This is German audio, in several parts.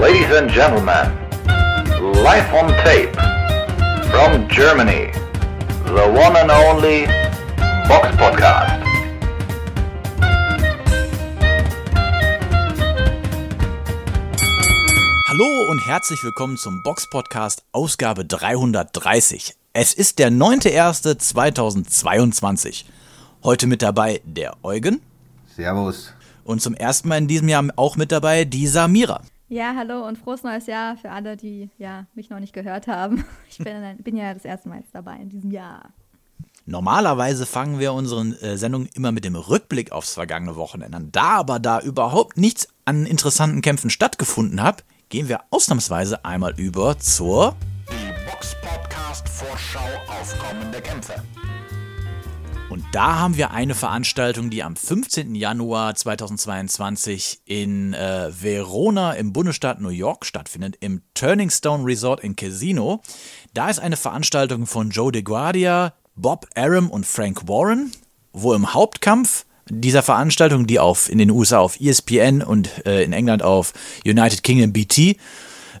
Ladies and gentlemen, live on tape from Germany, the one and only Box Podcast. Hallo und herzlich willkommen zum Box Podcast Ausgabe 330. Es ist der 9.1.2022. Heute mit dabei der Eugen. Servus. Und zum ersten Mal in diesem Jahr auch mit dabei die Samira. Ja, hallo und frohes neues Jahr für alle, die ja, mich noch nicht gehört haben. Ich bin, bin ja das erste Mal jetzt dabei in diesem Jahr. Normalerweise fangen wir unsere äh, Sendung immer mit dem Rückblick aufs vergangene Wochenende an. Da aber da überhaupt nichts an interessanten Kämpfen stattgefunden hat, gehen wir ausnahmsweise einmal über zur Die Box Podcast Vorschau auf kommende Kämpfe. Und da haben wir eine Veranstaltung, die am 15. Januar 2022 in äh, Verona im Bundesstaat New York stattfindet, im Turning Stone Resort in Casino. Da ist eine Veranstaltung von Joe DeGuardia, Bob Arum und Frank Warren, wo im Hauptkampf dieser Veranstaltung, die auf, in den USA auf ESPN und äh, in England auf United Kingdom BT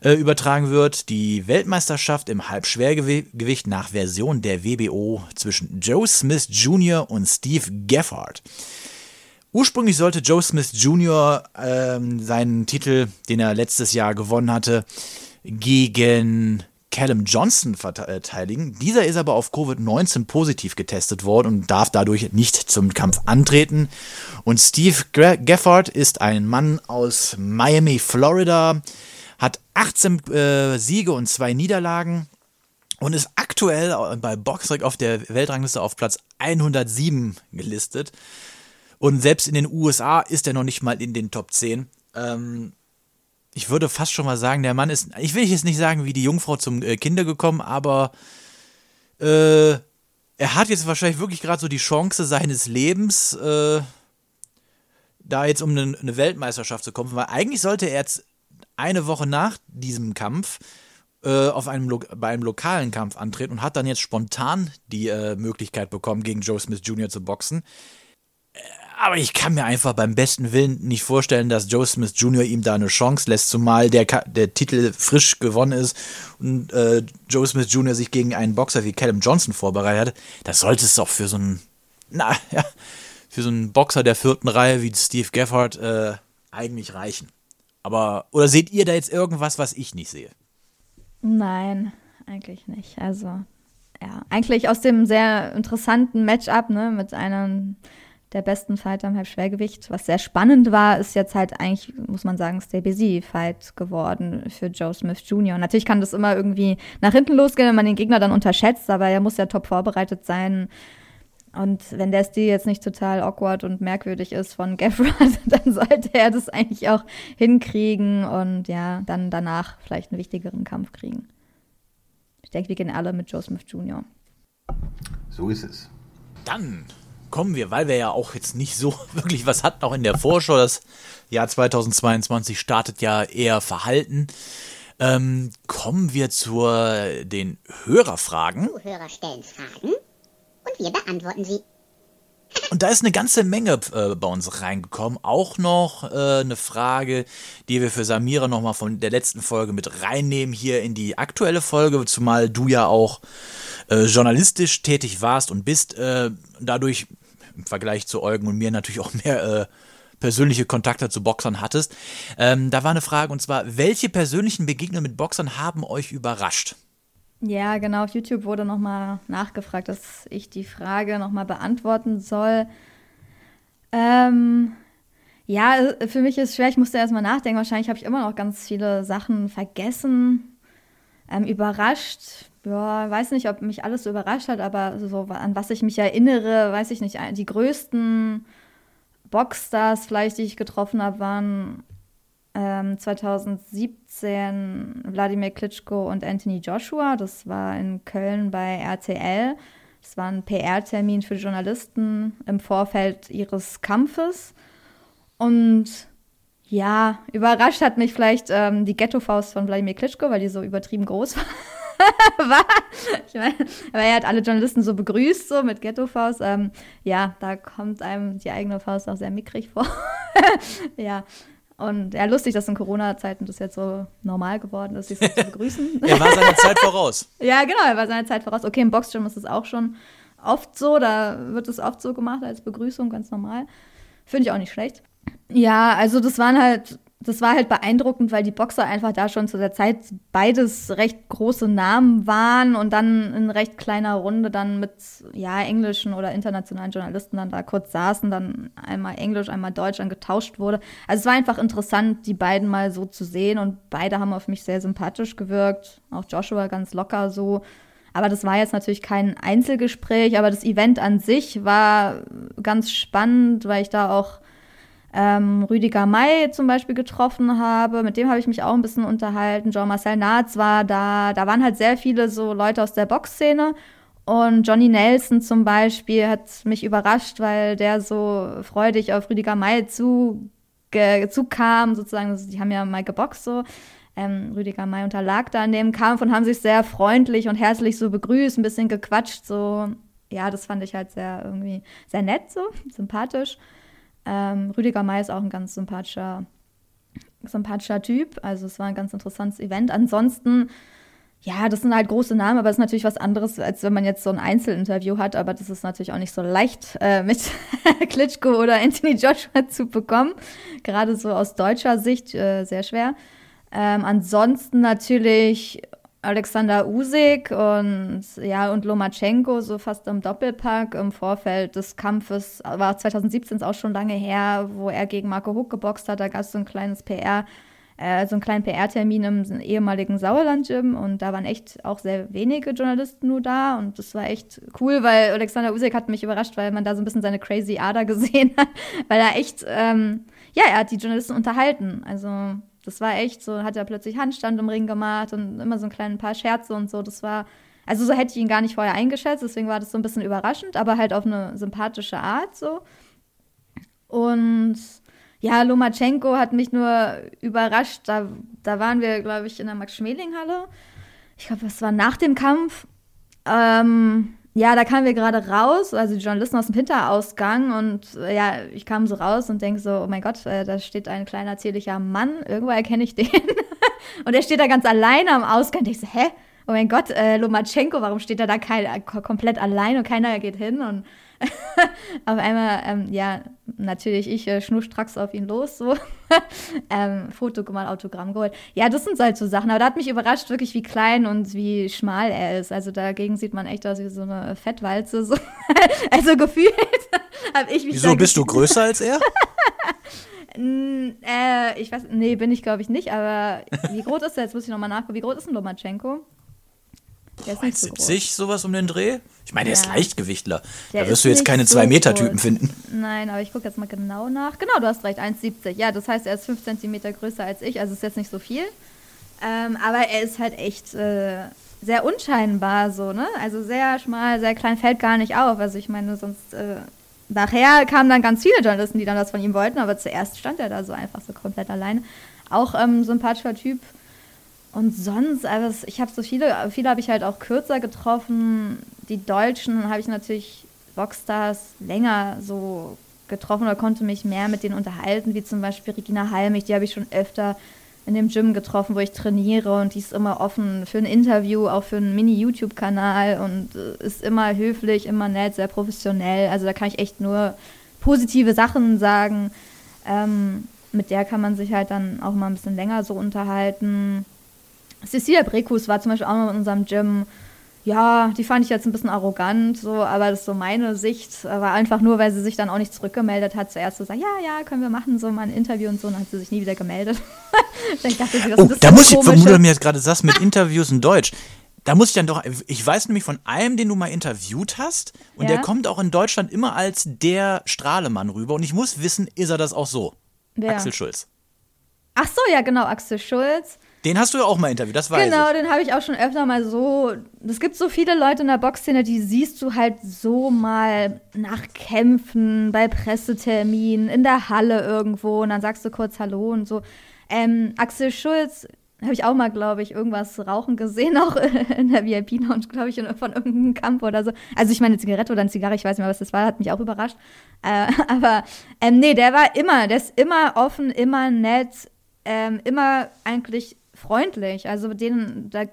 äh, übertragen wird. Die Weltmeisterschaft im Halbschwergewicht nach Version der WBO zwischen Joe Smith Jr. und Steve Geffard. Ursprünglich sollte Joe Smith Jr. Ähm, seinen Titel, den er letztes Jahr gewonnen hatte, gegen Callum Johnson verteidigen. Dieser ist aber auf Covid-19 positiv getestet worden und darf dadurch nicht zum Kampf antreten. Und Steve Geffard ist ein Mann aus Miami, Florida, hat 18 äh, Siege und zwei Niederlagen und ist aktuell bei Boxrec auf der Weltrangliste auf Platz 107 gelistet. Und selbst in den USA ist er noch nicht mal in den Top 10. Ähm, ich würde fast schon mal sagen, der Mann ist, ich will jetzt nicht sagen, wie die Jungfrau zum äh, Kinder gekommen, aber äh, er hat jetzt wahrscheinlich wirklich gerade so die Chance seines Lebens, äh, da jetzt um eine, eine Weltmeisterschaft zu kommen, weil eigentlich sollte er jetzt eine Woche nach diesem Kampf äh, auf einem bei einem lokalen Kampf antreten und hat dann jetzt spontan die äh, Möglichkeit bekommen, gegen Joe Smith Jr. zu boxen. Äh, aber ich kann mir einfach beim besten Willen nicht vorstellen, dass Joe Smith Jr. ihm da eine Chance lässt, zumal der, der Titel frisch gewonnen ist und äh, Joe Smith Jr. sich gegen einen Boxer wie Callum Johnson vorbereitet hat. Das sollte es doch für so einen, na ja, für so einen Boxer der vierten Reihe wie Steve Geffard äh, eigentlich reichen. Aber, oder seht ihr da jetzt irgendwas, was ich nicht sehe? Nein, eigentlich nicht. Also, ja, eigentlich aus dem sehr interessanten Matchup, ne, mit einem der besten Fighter im Halbschwergewicht. Was sehr spannend war, ist jetzt halt eigentlich, muss man sagen, Stay-Busy-Fight geworden für Joe Smith Jr. Und natürlich kann das immer irgendwie nach hinten losgehen, wenn man den Gegner dann unterschätzt, aber er muss ja top vorbereitet sein. Und wenn der Stil jetzt nicht total awkward und merkwürdig ist von Geffrard, dann sollte er das eigentlich auch hinkriegen und ja, dann danach vielleicht einen wichtigeren Kampf kriegen. Ich denke, wir gehen alle mit Joe Smith Jr. So ist es. Dann kommen wir, weil wir ja auch jetzt nicht so wirklich was hatten, auch in der Vorschau. Das Jahr 2022 startet ja eher verhalten. Ähm, kommen wir zu den Hörerfragen. Zuhörer stellen Fragen und wir beantworten sie. Und da ist eine ganze Menge äh, bei uns reingekommen. Auch noch äh, eine Frage, die wir für Samira nochmal von der letzten Folge mit reinnehmen hier in die aktuelle Folge, zumal du ja auch äh, journalistisch tätig warst und bist. Äh, dadurch im Vergleich zu Eugen und mir natürlich auch mehr äh, persönliche Kontakte zu Boxern hattest. Ähm, da war eine Frage und zwar, welche persönlichen Begegnungen mit Boxern haben euch überrascht? Ja, genau. Auf YouTube wurde nochmal nachgefragt, dass ich die Frage nochmal beantworten soll. Ähm, ja, für mich ist es schwer, ich musste erstmal nachdenken. Wahrscheinlich habe ich immer noch ganz viele Sachen vergessen. Ähm, überrascht. Ja, weiß nicht, ob mich alles so überrascht hat, aber so an was ich mich erinnere, weiß ich nicht. Die größten Boxstars vielleicht, die ich getroffen habe, waren ähm, 2017 Wladimir Klitschko und Anthony Joshua. Das war in Köln bei RTL. Das war ein PR-Termin für Journalisten im Vorfeld ihres Kampfes. Und ja, überrascht hat mich vielleicht ähm, die Ghetto-Faust von Wladimir Klitschko, weil die so übertrieben groß war. war. Ich meine, aber er hat alle Journalisten so begrüßt, so mit Ghetto-Faust. Ähm, ja, da kommt einem die eigene Faust auch sehr mickrig vor. ja, Und ja, lustig, dass in Corona-Zeiten das jetzt so normal geworden ist, sich so zu begrüßen. er war seiner Zeit voraus. Ja, genau, er war seiner Zeit voraus. Okay, im Boxgym ist es auch schon oft so, da wird es oft so gemacht als Begrüßung, ganz normal. Finde ich auch nicht schlecht. Ja, also das waren halt das war halt beeindruckend, weil die Boxer einfach da schon zu der Zeit beides recht große Namen waren und dann in recht kleiner Runde dann mit ja englischen oder internationalen Journalisten dann da kurz saßen, dann einmal Englisch, einmal Deutsch dann getauscht wurde. Also es war einfach interessant, die beiden mal so zu sehen und beide haben auf mich sehr sympathisch gewirkt, auch Joshua ganz locker so. Aber das war jetzt natürlich kein Einzelgespräch, aber das Event an sich war ganz spannend, weil ich da auch ähm, Rüdiger May zum Beispiel getroffen habe. Mit dem habe ich mich auch ein bisschen unterhalten. Jean-Marcel Naatz war da. Da waren halt sehr viele so Leute aus der Boxszene. Und Johnny Nelson zum Beispiel hat mich überrascht, weil der so freudig auf Rüdiger May zu, zukam, sozusagen. Also die haben ja mal geboxt so. Ähm, Rüdiger May unterlag da in dem Kampf und haben sich sehr freundlich und herzlich so begrüßt, ein bisschen gequatscht. So, ja, das fand ich halt sehr irgendwie sehr nett, so sympathisch. Ähm, Rüdiger May ist auch ein ganz sympathischer, sympathischer Typ. Also es war ein ganz interessantes Event. Ansonsten, ja, das sind halt große Namen, aber es ist natürlich was anderes, als wenn man jetzt so ein Einzelinterview hat. Aber das ist natürlich auch nicht so leicht äh, mit Klitschko oder Anthony Joshua zu bekommen. Gerade so aus deutscher Sicht äh, sehr schwer. Ähm, ansonsten natürlich Alexander Usyk und ja und Lomachenko so fast im Doppelpack im Vorfeld des Kampfes war 2017 auch schon lange her, wo er gegen Marco Huck geboxt hat. Da gab es so ein kleines PR, äh, so einen kleinen PR-Termin im ehemaligen Sauerland-Gym und da waren echt auch sehr wenige Journalisten nur da und das war echt cool, weil Alexander Usyk hat mich überrascht, weil man da so ein bisschen seine crazy Ader gesehen hat, weil er echt ähm, ja er hat die Journalisten unterhalten. Also das war echt so, hat er plötzlich Handstand im Ring gemacht und immer so ein kleines paar Scherze und so. Das war, also so hätte ich ihn gar nicht vorher eingeschätzt, deswegen war das so ein bisschen überraschend, aber halt auf eine sympathische Art so. Und ja, Lomachenko hat mich nur überrascht. Da, da waren wir, glaube ich, in der Max-Schmeling-Halle. Ich glaube, das war nach dem Kampf. Ähm, ja, da kamen wir gerade raus, also die Journalisten aus dem Hinterausgang und äh, ja, ich kam so raus und denke so, oh mein Gott, äh, da steht ein kleiner zierlicher Mann, irgendwo erkenne ich den. und er steht da ganz alleine am Ausgang. Und ich so, hä? Oh mein Gott, äh, Lomachenko, warum steht er da kein, äh, komplett allein und keiner geht hin? Und auf einmal, ähm, ja, natürlich ich äh, schnurstracks auf ihn los, so. ähm, Foto gemacht, Autogramm geholt. Ja, das sind halt so Sachen. Aber da hat mich überrascht, wirklich, wie klein und wie schmal er ist. Also dagegen sieht man echt aus wie so eine Fettwalze. So. also gefühlt habe ich mich. Wieso bist du größer als er? äh, ich weiß, nee, bin ich glaube ich nicht, aber wie groß ist er? Jetzt muss ich nochmal nachgucken. Wie groß ist ein Lomachenko? Der ist nicht so 70, sowas um den Dreh? Ich meine, der ja. ist Leichtgewichtler. Der da wirst du jetzt keine 2-Meter-Typen finden. Nein, aber ich gucke jetzt mal genau nach. Genau, du hast recht, 1,70. Ja, das heißt, er ist 5 cm größer als ich, also ist jetzt nicht so viel. Ähm, aber er ist halt echt äh, sehr unscheinbar so, ne? Also sehr schmal, sehr klein, fällt gar nicht auf. Also ich meine, sonst äh, nachher kamen dann ganz viele Journalisten, die dann was von ihm wollten, aber zuerst stand er da so einfach so komplett alleine. Auch ähm, sympathischer Typ, und sonst, also ich habe so viele, viele habe ich halt auch kürzer getroffen. Die Deutschen habe ich natürlich Rockstars länger so getroffen oder konnte mich mehr mit denen unterhalten, wie zum Beispiel Regina Halmich, die habe ich schon öfter in dem Gym getroffen, wo ich trainiere und die ist immer offen für ein Interview, auch für einen Mini-YouTube-Kanal und äh, ist immer höflich, immer nett, sehr professionell. Also da kann ich echt nur positive Sachen sagen. Ähm, mit der kann man sich halt dann auch mal ein bisschen länger so unterhalten. Cecilia Brekus war zum Beispiel auch noch in unserem Gym. Ja, die fand ich jetzt ein bisschen arrogant, so, aber das ist so meine Sicht. Aber einfach nur, weil sie sich dann auch nicht zurückgemeldet hat, zuerst so sagen, ja, ja, können wir machen, so mal ein Interview und so, und dann hat sie sich nie wieder gemeldet. ich dachte, sie, oh, da muss ich, wo du mir jetzt gerade sagst, mit Interviews in Deutsch. Da muss ich dann doch, ich weiß nämlich von einem, den du mal interviewt hast, und ja? der kommt auch in Deutschland immer als der Strahlemann rüber. Und ich muss wissen, ist er das auch so? Wer? Axel Schulz. Ach so, ja, genau, Axel Schulz. Den hast du ja auch mal interviewt, das weiß genau, ich. Genau, den habe ich auch schon öfter mal so. Es gibt so viele Leute in der Boxszene, die siehst du halt so mal nach Kämpfen, bei Presseterminen, in der Halle irgendwo und dann sagst du kurz Hallo und so. Ähm, Axel Schulz habe ich auch mal, glaube ich, irgendwas rauchen gesehen, auch in der VIP-Lounge, glaube ich, von irgendeinem Camp oder so. Also ich meine Zigarette oder eine Zigarre, ich weiß nicht mehr, was das war, hat mich auch überrascht. Äh, aber ähm, nee, der war immer, der ist immer offen, immer nett, ähm, immer eigentlich freundlich. Also den, da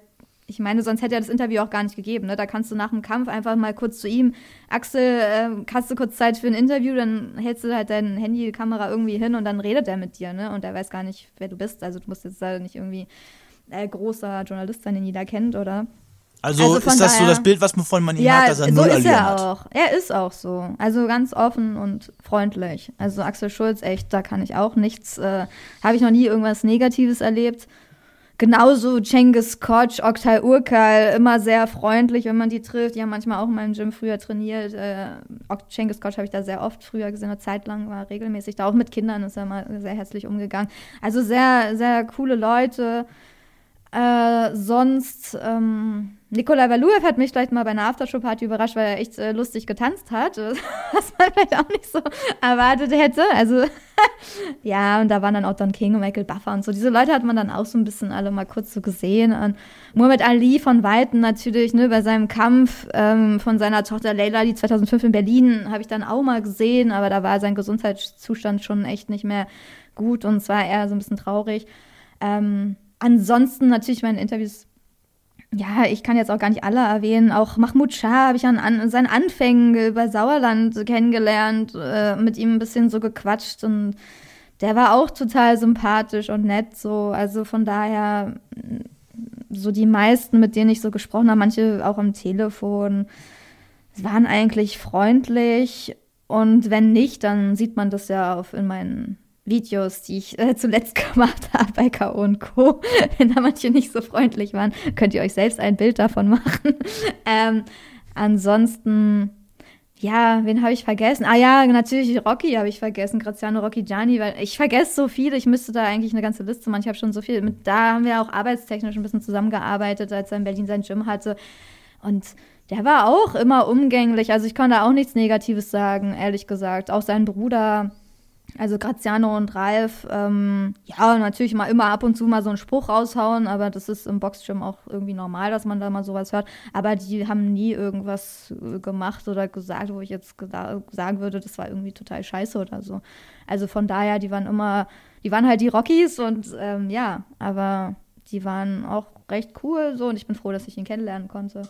ich meine, sonst hätte er das Interview auch gar nicht gegeben. Ne? Da kannst du nach dem Kampf einfach mal kurz zu ihm, Axel, äh, hast du kurz Zeit für ein Interview, dann hältst du halt deine Handykamera irgendwie hin und dann redet er mit dir, ne? Und er weiß gar nicht, wer du bist. Also du musst jetzt da nicht irgendwie äh, großer Journalist sein, den jeder kennt, oder? Also, also ist das daher, so das Bild, was man von man ihm ja, hat, dass er so null ist er hat? auch. Er ist auch so. Also ganz offen und freundlich. Also Axel Schulz, echt, da kann ich auch nichts, äh, habe ich noch nie irgendwas Negatives erlebt. Genauso Cengiz Koch, Oktay Urkal, immer sehr freundlich, wenn man die trifft. Die haben manchmal auch in meinem Gym früher trainiert. Äh, Cengiz Koch habe ich da sehr oft früher gesehen, eine Zeit lang war regelmäßig da. Auch mit Kindern ist er mal sehr herzlich umgegangen. Also sehr, sehr coole Leute. Äh, sonst, ähm, Nikolai Valuev hat mich vielleicht mal bei einer Aftershow-Party überrascht, weil er echt äh, lustig getanzt hat, was man vielleicht auch nicht so erwartet hätte. Also, ja, und da waren dann auch Don King und Michael Buffer und so. Diese Leute hat man dann auch so ein bisschen alle mal kurz so gesehen. Und Muhammad Ali von Weitem natürlich, ne, bei seinem Kampf ähm, von seiner Tochter Leila, die 2005 in Berlin, habe ich dann auch mal gesehen, aber da war sein Gesundheitszustand schon echt nicht mehr gut und zwar eher so ein bisschen traurig. Ähm, ansonsten natürlich meine Interviews ja, ich kann jetzt auch gar nicht alle erwähnen. Auch Mahmoud Shah habe ich an, an seinen Anfängen bei Sauerland kennengelernt, äh, mit ihm ein bisschen so gequatscht und der war auch total sympathisch und nett so. Also von daher, so die meisten, mit denen ich so gesprochen habe, manche auch am Telefon, waren eigentlich freundlich. Und wenn nicht, dann sieht man das ja auf in meinen Videos, die ich äh, zuletzt gemacht habe bei K.O. und Co., wenn da manche nicht so freundlich waren, könnt ihr euch selbst ein Bild davon machen. ähm, ansonsten, ja, wen habe ich vergessen? Ah ja, natürlich Rocky habe ich vergessen, Graziano Rocky Gianni, weil ich vergesse so viel, ich müsste da eigentlich eine ganze Liste machen. Ich habe schon so viel, mit, da haben wir auch arbeitstechnisch ein bisschen zusammengearbeitet, als er in Berlin sein Gym hatte. Und der war auch immer umgänglich, also ich kann da auch nichts Negatives sagen, ehrlich gesagt. Auch sein Bruder also Graziano und Ralf, ähm, ja, natürlich mal immer ab und zu mal so einen Spruch raushauen, aber das ist im Boxgym auch irgendwie normal, dass man da mal sowas hört. Aber die haben nie irgendwas äh, gemacht oder gesagt, wo ich jetzt sagen würde, das war irgendwie total scheiße oder so. Also von daher, die waren immer, die waren halt die Rockies und ähm, ja, aber die waren auch recht cool so und ich bin froh, dass ich ihn kennenlernen konnte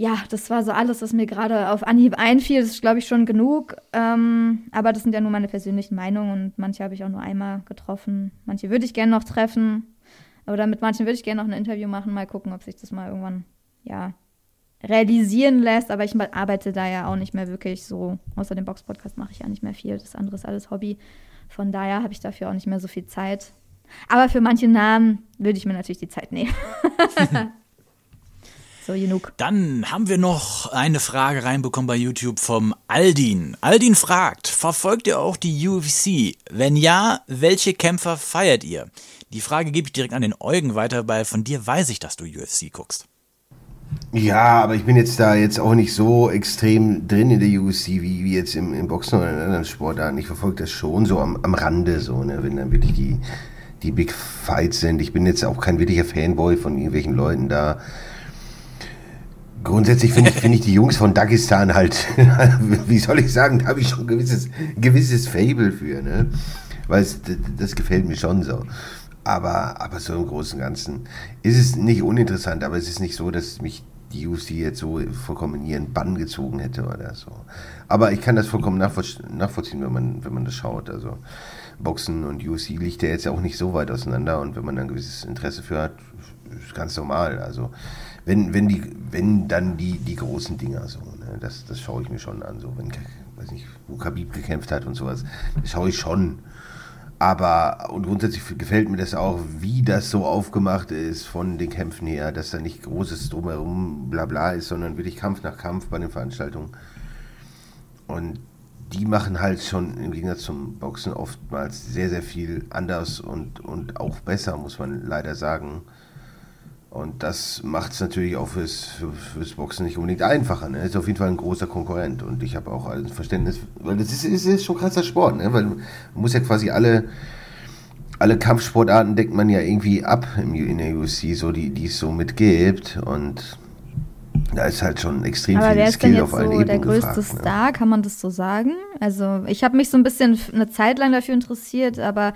ja, das war so alles, was mir gerade auf Anhieb einfiel. Das ist, glaube ich, schon genug. Ähm, aber das sind ja nur meine persönlichen Meinungen und manche habe ich auch nur einmal getroffen. Manche würde ich gerne noch treffen. Oder mit manchen würde ich gerne noch ein Interview machen. Mal gucken, ob sich das mal irgendwann, ja, realisieren lässt. Aber ich arbeite da ja auch nicht mehr wirklich so. Außer dem Box-Podcast mache ich ja nicht mehr viel. Das andere ist alles Hobby. Von daher habe ich dafür auch nicht mehr so viel Zeit. Aber für manche Namen würde ich mir natürlich die Zeit nehmen. So, genug. Dann haben wir noch eine Frage reinbekommen bei YouTube vom Aldin. Aldin fragt, verfolgt ihr auch die UFC? Wenn ja, welche Kämpfer feiert ihr? Die Frage gebe ich direkt an den Eugen weiter, weil von dir weiß ich, dass du UFC guckst. Ja, aber ich bin jetzt da jetzt auch nicht so extrem drin in der UFC wie, wie jetzt im, im Boxen oder in anderen Sportarten. Ich verfolge das schon so am, am Rande, so, ne, wenn dann wirklich die, die Big Fights sind. Ich bin jetzt auch kein wirklicher Fanboy von irgendwelchen Leuten da. Grundsätzlich finde ich, find ich die Jungs von Dagestan halt, wie soll ich sagen, da habe ich schon ein gewisses, gewisses Fable für, ne? Weil es, das gefällt mir schon so. Aber, aber so im Großen und Ganzen ist es nicht uninteressant, aber es ist nicht so, dass mich die UFC jetzt so vollkommen in ihren Bann gezogen hätte oder so. Aber ich kann das vollkommen nachvollziehen, wenn man, wenn man das schaut. Also Boxen und UFC liegt ja jetzt auch nicht so weit auseinander und wenn man ein gewisses Interesse für hat, ist ganz normal. Also wenn, wenn die, wenn dann die, die großen Dinger so, ne? das, das schaue ich mir schon an. So, wenn, weiß nicht, wo Khabib gekämpft hat und sowas, das schaue ich schon. Aber, und grundsätzlich gefällt mir das auch, wie das so aufgemacht ist von den Kämpfen her, dass da nicht großes Drumherum, bla bla ist, sondern wirklich Kampf nach Kampf bei den Veranstaltungen. Und die machen halt schon im Gegensatz zum Boxen oftmals sehr, sehr viel anders und, und auch besser, muss man leider sagen. Und das macht es natürlich auch fürs, für, fürs Boxen nicht unbedingt einfacher. Ne? Ist auf jeden Fall ein großer Konkurrent. Und ich habe auch ein Verständnis, weil das ist, ist, ist schon krasser Sport, ne? weil man muss ja quasi alle, alle Kampfsportarten deckt man ja irgendwie ab im, in der UFC, so die, die es so mitgibt. Und da ist halt schon extrem Aber viel wer ist denn Skill jetzt auf allen so der Ebenen größte gefragt. ne? Star? Kann man das so sagen? Also ich habe mich so ein bisschen eine Zeit lang dafür interessiert, aber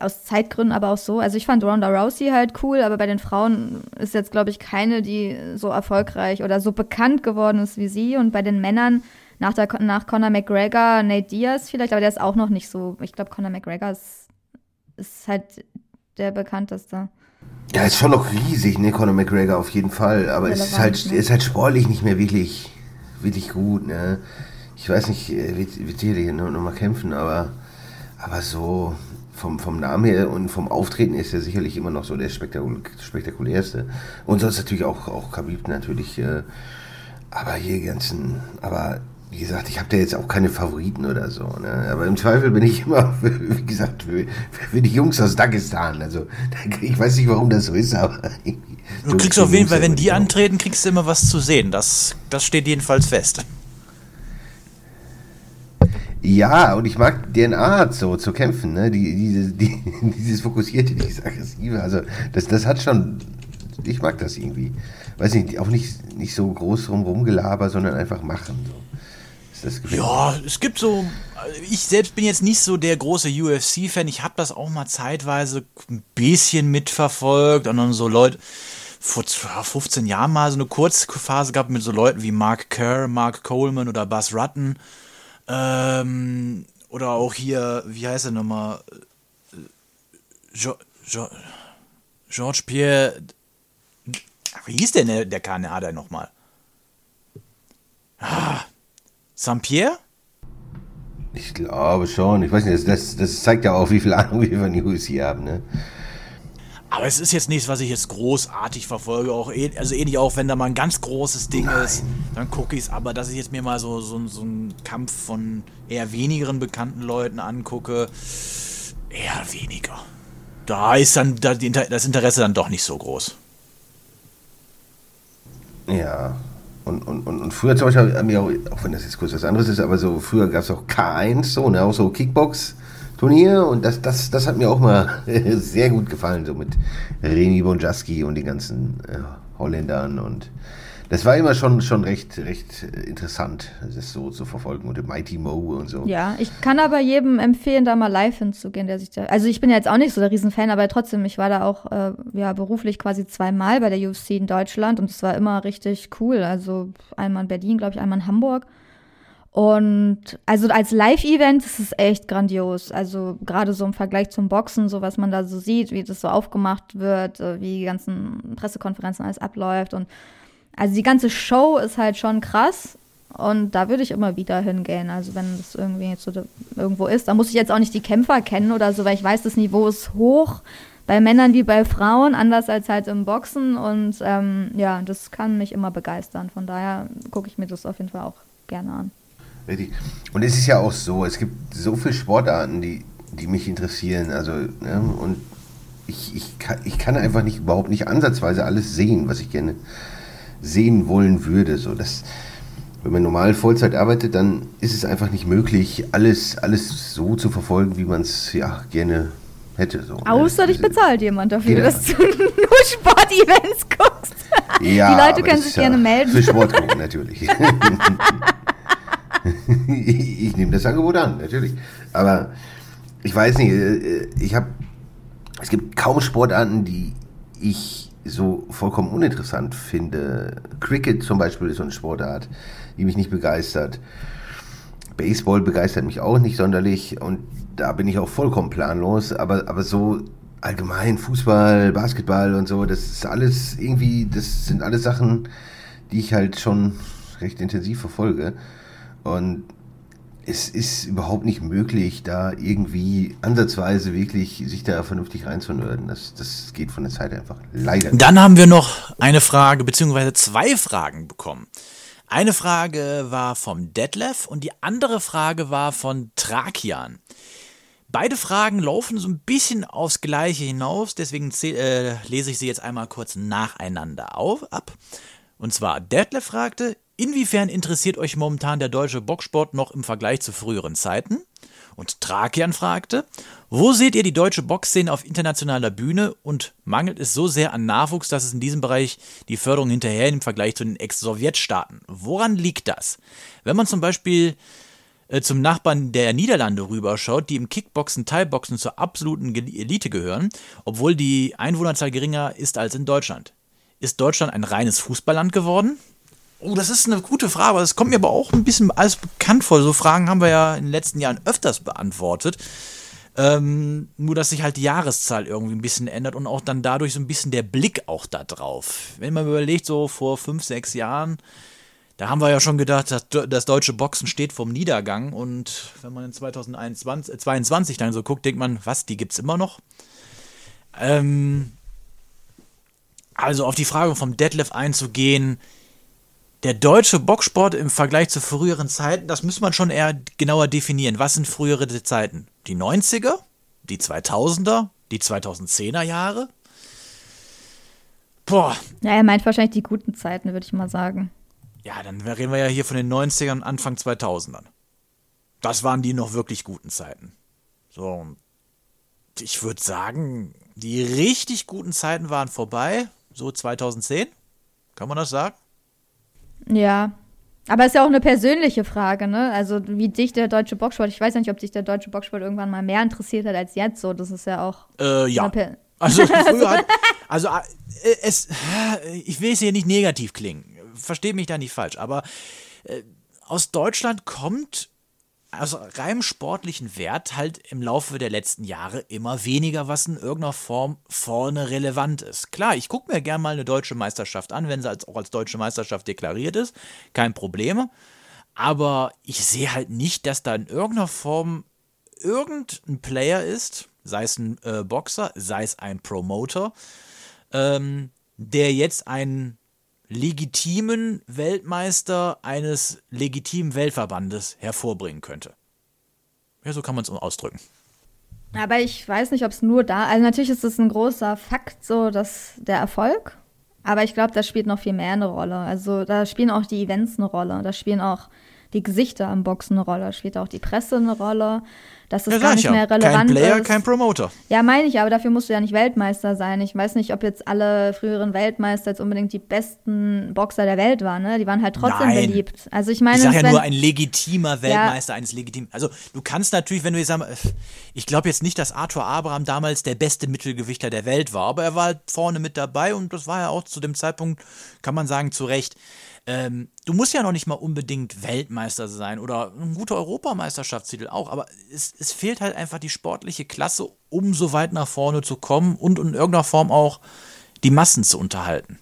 aus Zeitgründen aber auch so. Also ich fand Ronda Rousey halt cool, aber bei den Frauen ist jetzt, glaube ich, keine, die so erfolgreich oder so bekannt geworden ist wie sie. Und bei den Männern nach, der, nach Conor McGregor, Nate Diaz vielleicht, aber der ist auch noch nicht so. Ich glaube, Conor McGregor ist, ist halt der bekannteste. Ja, ist schon noch riesig, ne, Conor McGregor auf jeden Fall. Aber es ist halt, ne? ist halt sportlich nicht mehr wirklich, wirklich gut, ne. Ich weiß nicht, äh, wird, wird sicherlich noch, noch mal kämpfen, aber, aber so vom, vom Namen her und vom Auftreten ist er sicherlich immer noch so der spektakul spektakulärste. Und sonst natürlich auch, auch Khabib natürlich. Äh, aber hier ganzen, aber wie gesagt, ich habe da jetzt auch keine Favoriten oder so. Ne? Aber im Zweifel bin ich immer, wie gesagt, für, für die Jungs aus Dagestan. Also ich weiß nicht, warum das so ist, aber Du kriegst auf jeden Fall, wenn die antreten, kriegst du immer was zu sehen. Das, das steht jedenfalls fest. Ja, und ich mag Art so zu kämpfen, ne? Die, diese, die, dieses Fokussierte, dieses Aggressive. Also das, das hat schon. Ich mag das irgendwie. Weiß nicht, auch nicht, nicht so groß rum gelaber, sondern einfach machen. So. Ja, es gibt so. Ich selbst bin jetzt nicht so der große UFC-Fan. Ich habe das auch mal zeitweise ein bisschen mitverfolgt und dann so Leute. Vor 15 Jahren mal so eine Kurzphase gehabt mit so Leuten wie Mark Kerr, Mark Coleman oder Buzz Rutten. Ähm, oder auch hier, wie heißt er nochmal? Jo, jo, Georges Pierre. Wie hieß denn der, Kanadier nochmal? Ah, Saint-Pierre? Ich glaube schon. Ich weiß nicht, das, das, zeigt ja auch, wie viel Ahnung wir von UFC haben, ne? Aber es ist jetzt nichts, was ich jetzt großartig verfolge. Auch eh, also ähnlich auch, wenn da mal ein ganz großes Ding ist, dann gucke ich es. Aber dass ich jetzt mir mal so, so, so einen Kampf von eher wenigeren bekannten Leuten angucke, eher weniger. Da ist dann da das Interesse dann doch nicht so groß. Ja. Und, und, und, und früher zum Beispiel auch, auch wenn das jetzt kurz was anderes ist, aber so früher gab es auch K1, so, ne, auch so Kickbox-Turnier und das, das, das hat mir auch mal sehr gut gefallen, so mit Reni Bonjaski und den ganzen äh, Holländern und das war immer schon, schon recht, recht interessant, das so zu verfolgen und Mighty Mo und so. Ja, ich kann aber jedem empfehlen, da mal live hinzugehen, der sich da. Also ich bin ja jetzt auch nicht so der Riesenfan, aber trotzdem, ich war da auch äh, ja, beruflich quasi zweimal bei der UFC in Deutschland und es war immer richtig cool. Also einmal in Berlin, glaube ich, einmal in Hamburg. Und also als Live-Event ist es echt grandios. Also gerade so im Vergleich zum Boxen, so was man da so sieht, wie das so aufgemacht wird, äh, wie die ganzen Pressekonferenzen alles abläuft. Und also die ganze Show ist halt schon krass. Und da würde ich immer wieder hingehen. Also wenn das irgendwie jetzt so irgendwo ist, da muss ich jetzt auch nicht die Kämpfer kennen oder so, weil ich weiß, das Niveau ist hoch. Bei Männern wie bei Frauen, anders als halt im Boxen. Und ähm, ja, das kann mich immer begeistern. Von daher gucke ich mir das auf jeden Fall auch gerne an. Richtig. Und es ist ja auch so, es gibt so viele Sportarten, die, die mich interessieren. Also, ne, und ich, ich, kann, ich kann einfach nicht überhaupt nicht ansatzweise alles sehen, was ich gerne sehen wollen würde. So, das, wenn man normal Vollzeit arbeitet, dann ist es einfach nicht möglich, alles, alles so zu verfolgen, wie man es ja gerne hätte. So, ne? Außer dich Das- bezahlt jemand dafür, Genau. dass du nur Sportevents guckst. Ja, Die Leute können sich ja gerne melden. Für Sport gucken, natürlich. ich, nehme das Angebot an, natürlich. Aber ich weiß nicht, äh, ich habe, es gibt kaum Sportarten, die ich so vollkommen uninteressant finde. Cricket zum Beispiel ist so eine Sportart, die mich nicht begeistert. Baseball begeistert mich auch nicht sonderlich und da bin ich auch vollkommen planlos, aber, aber so allgemein Fußball, Basketball und so, das ist alles irgendwie, das sind alles Sachen, die ich halt schon recht intensiv verfolge und es ist überhaupt nicht möglich, da irgendwie ansatzweise wirklich sich da vernünftig reinzunörden. Das, das geht von der Zeit einfach leider nicht. Dann haben wir noch eine Frage, beziehungsweise zwei Fragen bekommen. Eine Frage war vom Detlef und die andere Frage war von Trakian. Beide Fragen laufen so ein bisschen aufs Gleiche hinaus, deswegen äh, lese ich sie jetzt einmal kurz nacheinander auf, ab. Und zwar, Detlef fragte, inwiefern interessiert euch momentan der deutsche Boxsport noch im Vergleich zu früheren Zeiten? Und Trakian fragte, wo seht ihr die deutsche Boxszene auf internationaler Bühne und mangelt es so sehr an Nachwuchs, dass es in diesem Bereich die Förderung hinterher im Vergleich zu den Ex-Sowjetstaaten? Woran liegt das? Wenn man zum Beispiel äh, zum Nachbarn der Niederlande rüberschaut, die im Kickboxen, Thai-Boxen zur absoluten Elite gehören, obwohl die Einwohnerzahl geringer ist als in Deutschland. Ist Deutschland ein reines Fußballland geworden? Oh, das ist eine gute Frage. Das kommt mir aber auch ein bisschen alles bekannt vor. So Fragen haben wir ja in den letzten Jahren öfters beantwortet. Ähm, nur, dass sich halt die Jahreszahl irgendwie ein bisschen ändert und auch dann dadurch so ein bisschen der Blick auch da drauf. Wenn man überlegt, so vor fünf, sechs Jahren, da haben wir ja schon gedacht, dass das deutsche Boxen steht vom Niedergang. Und wenn man in 2022 dann so guckt, denkt man, was, die gibt's immer noch? Ähm, also auf die Frage vom Detlef einzugehen, der deutsche Boxsport im Vergleich zu früheren Zeiten, das muss man schon eher genauer definieren. Was sind frühere Zeiten? Die 90er? Die 2000er? Die 2010er Jahre? Boah. Ja, er meint wahrscheinlich die guten Zeiten, würde ich mal sagen. Ja, dann reden wir ja hier von den 90ern und Anfang 2000ern. Das waren die noch wirklich guten Zeiten. So, ich würde sagen, die richtig guten Zeiten waren vorbei, so 2010. Kann man das sagen? Ja. Aber es ist ja auch eine persönliche Frage, ne? Also wie dich der deutsche Boxsport, ich weiß ja nicht, ob dich der deutsche Boxsport irgendwann mal mehr interessiert hat als jetzt, so, das ist ja auch. Äh, ja. Also früher hat, also äh, es, ich will es hier nicht negativ klingen, verstehe mich da nicht falsch, aber äh, aus Deutschland kommt also rein sportlichen Wert halt im Laufe der letzten Jahre immer weniger, was in irgendeiner Form vorne relevant ist. Klar, ich gucke mir gerne mal eine deutsche Meisterschaft an, wenn sie als, auch als deutsche Meisterschaft deklariert ist, kein Problem. Aber ich sehe halt nicht, dass da in irgendeiner Form irgendein Player ist, sei es ein äh, Boxer, sei es ein Promoter, ähm, der jetzt einen legitimen Weltmeister eines legitimen Weltverbandes hervorbringen könnte. Ja, so kann man es ausdrücken. Aber ich weiß nicht, ob es nur da, also natürlich ist es ein großer Fakt, so dass der Erfolg, aber ich glaube, da spielt noch viel mehr eine Rolle. Also da spielen auch die Events eine Rolle, da spielen auch die Gesichter am Boxen eine Rolle, spielt auch die Presse eine Rolle dass es ja, gar nicht ja. mehr relevant ist. Kein Player, ist. kein Promoter. Ja, meine ich, aber dafür musst du ja nicht Weltmeister sein. Ich weiß nicht, ob jetzt alle früheren Weltmeister jetzt unbedingt die besten Boxer der Welt waren. Ne? Die waren halt trotzdem Nein. beliebt. Also ich meine, ich sage ja nur ein legitimer Weltmeister ja. eines legitimen. Also du kannst natürlich, wenn du jetzt sagst, ich glaube jetzt nicht, dass Arthur Abraham damals der beste Mittelgewichter der Welt war, aber er war halt vorne mit dabei und das war ja auch zu dem Zeitpunkt, kann man sagen, zu Recht ähm, du musst ja noch nicht mal unbedingt Weltmeister sein oder ein guter Europameisterschaftstitel auch, aber es, es fehlt halt einfach die sportliche Klasse, um so weit nach vorne zu kommen und in irgendeiner Form auch die Massen zu unterhalten.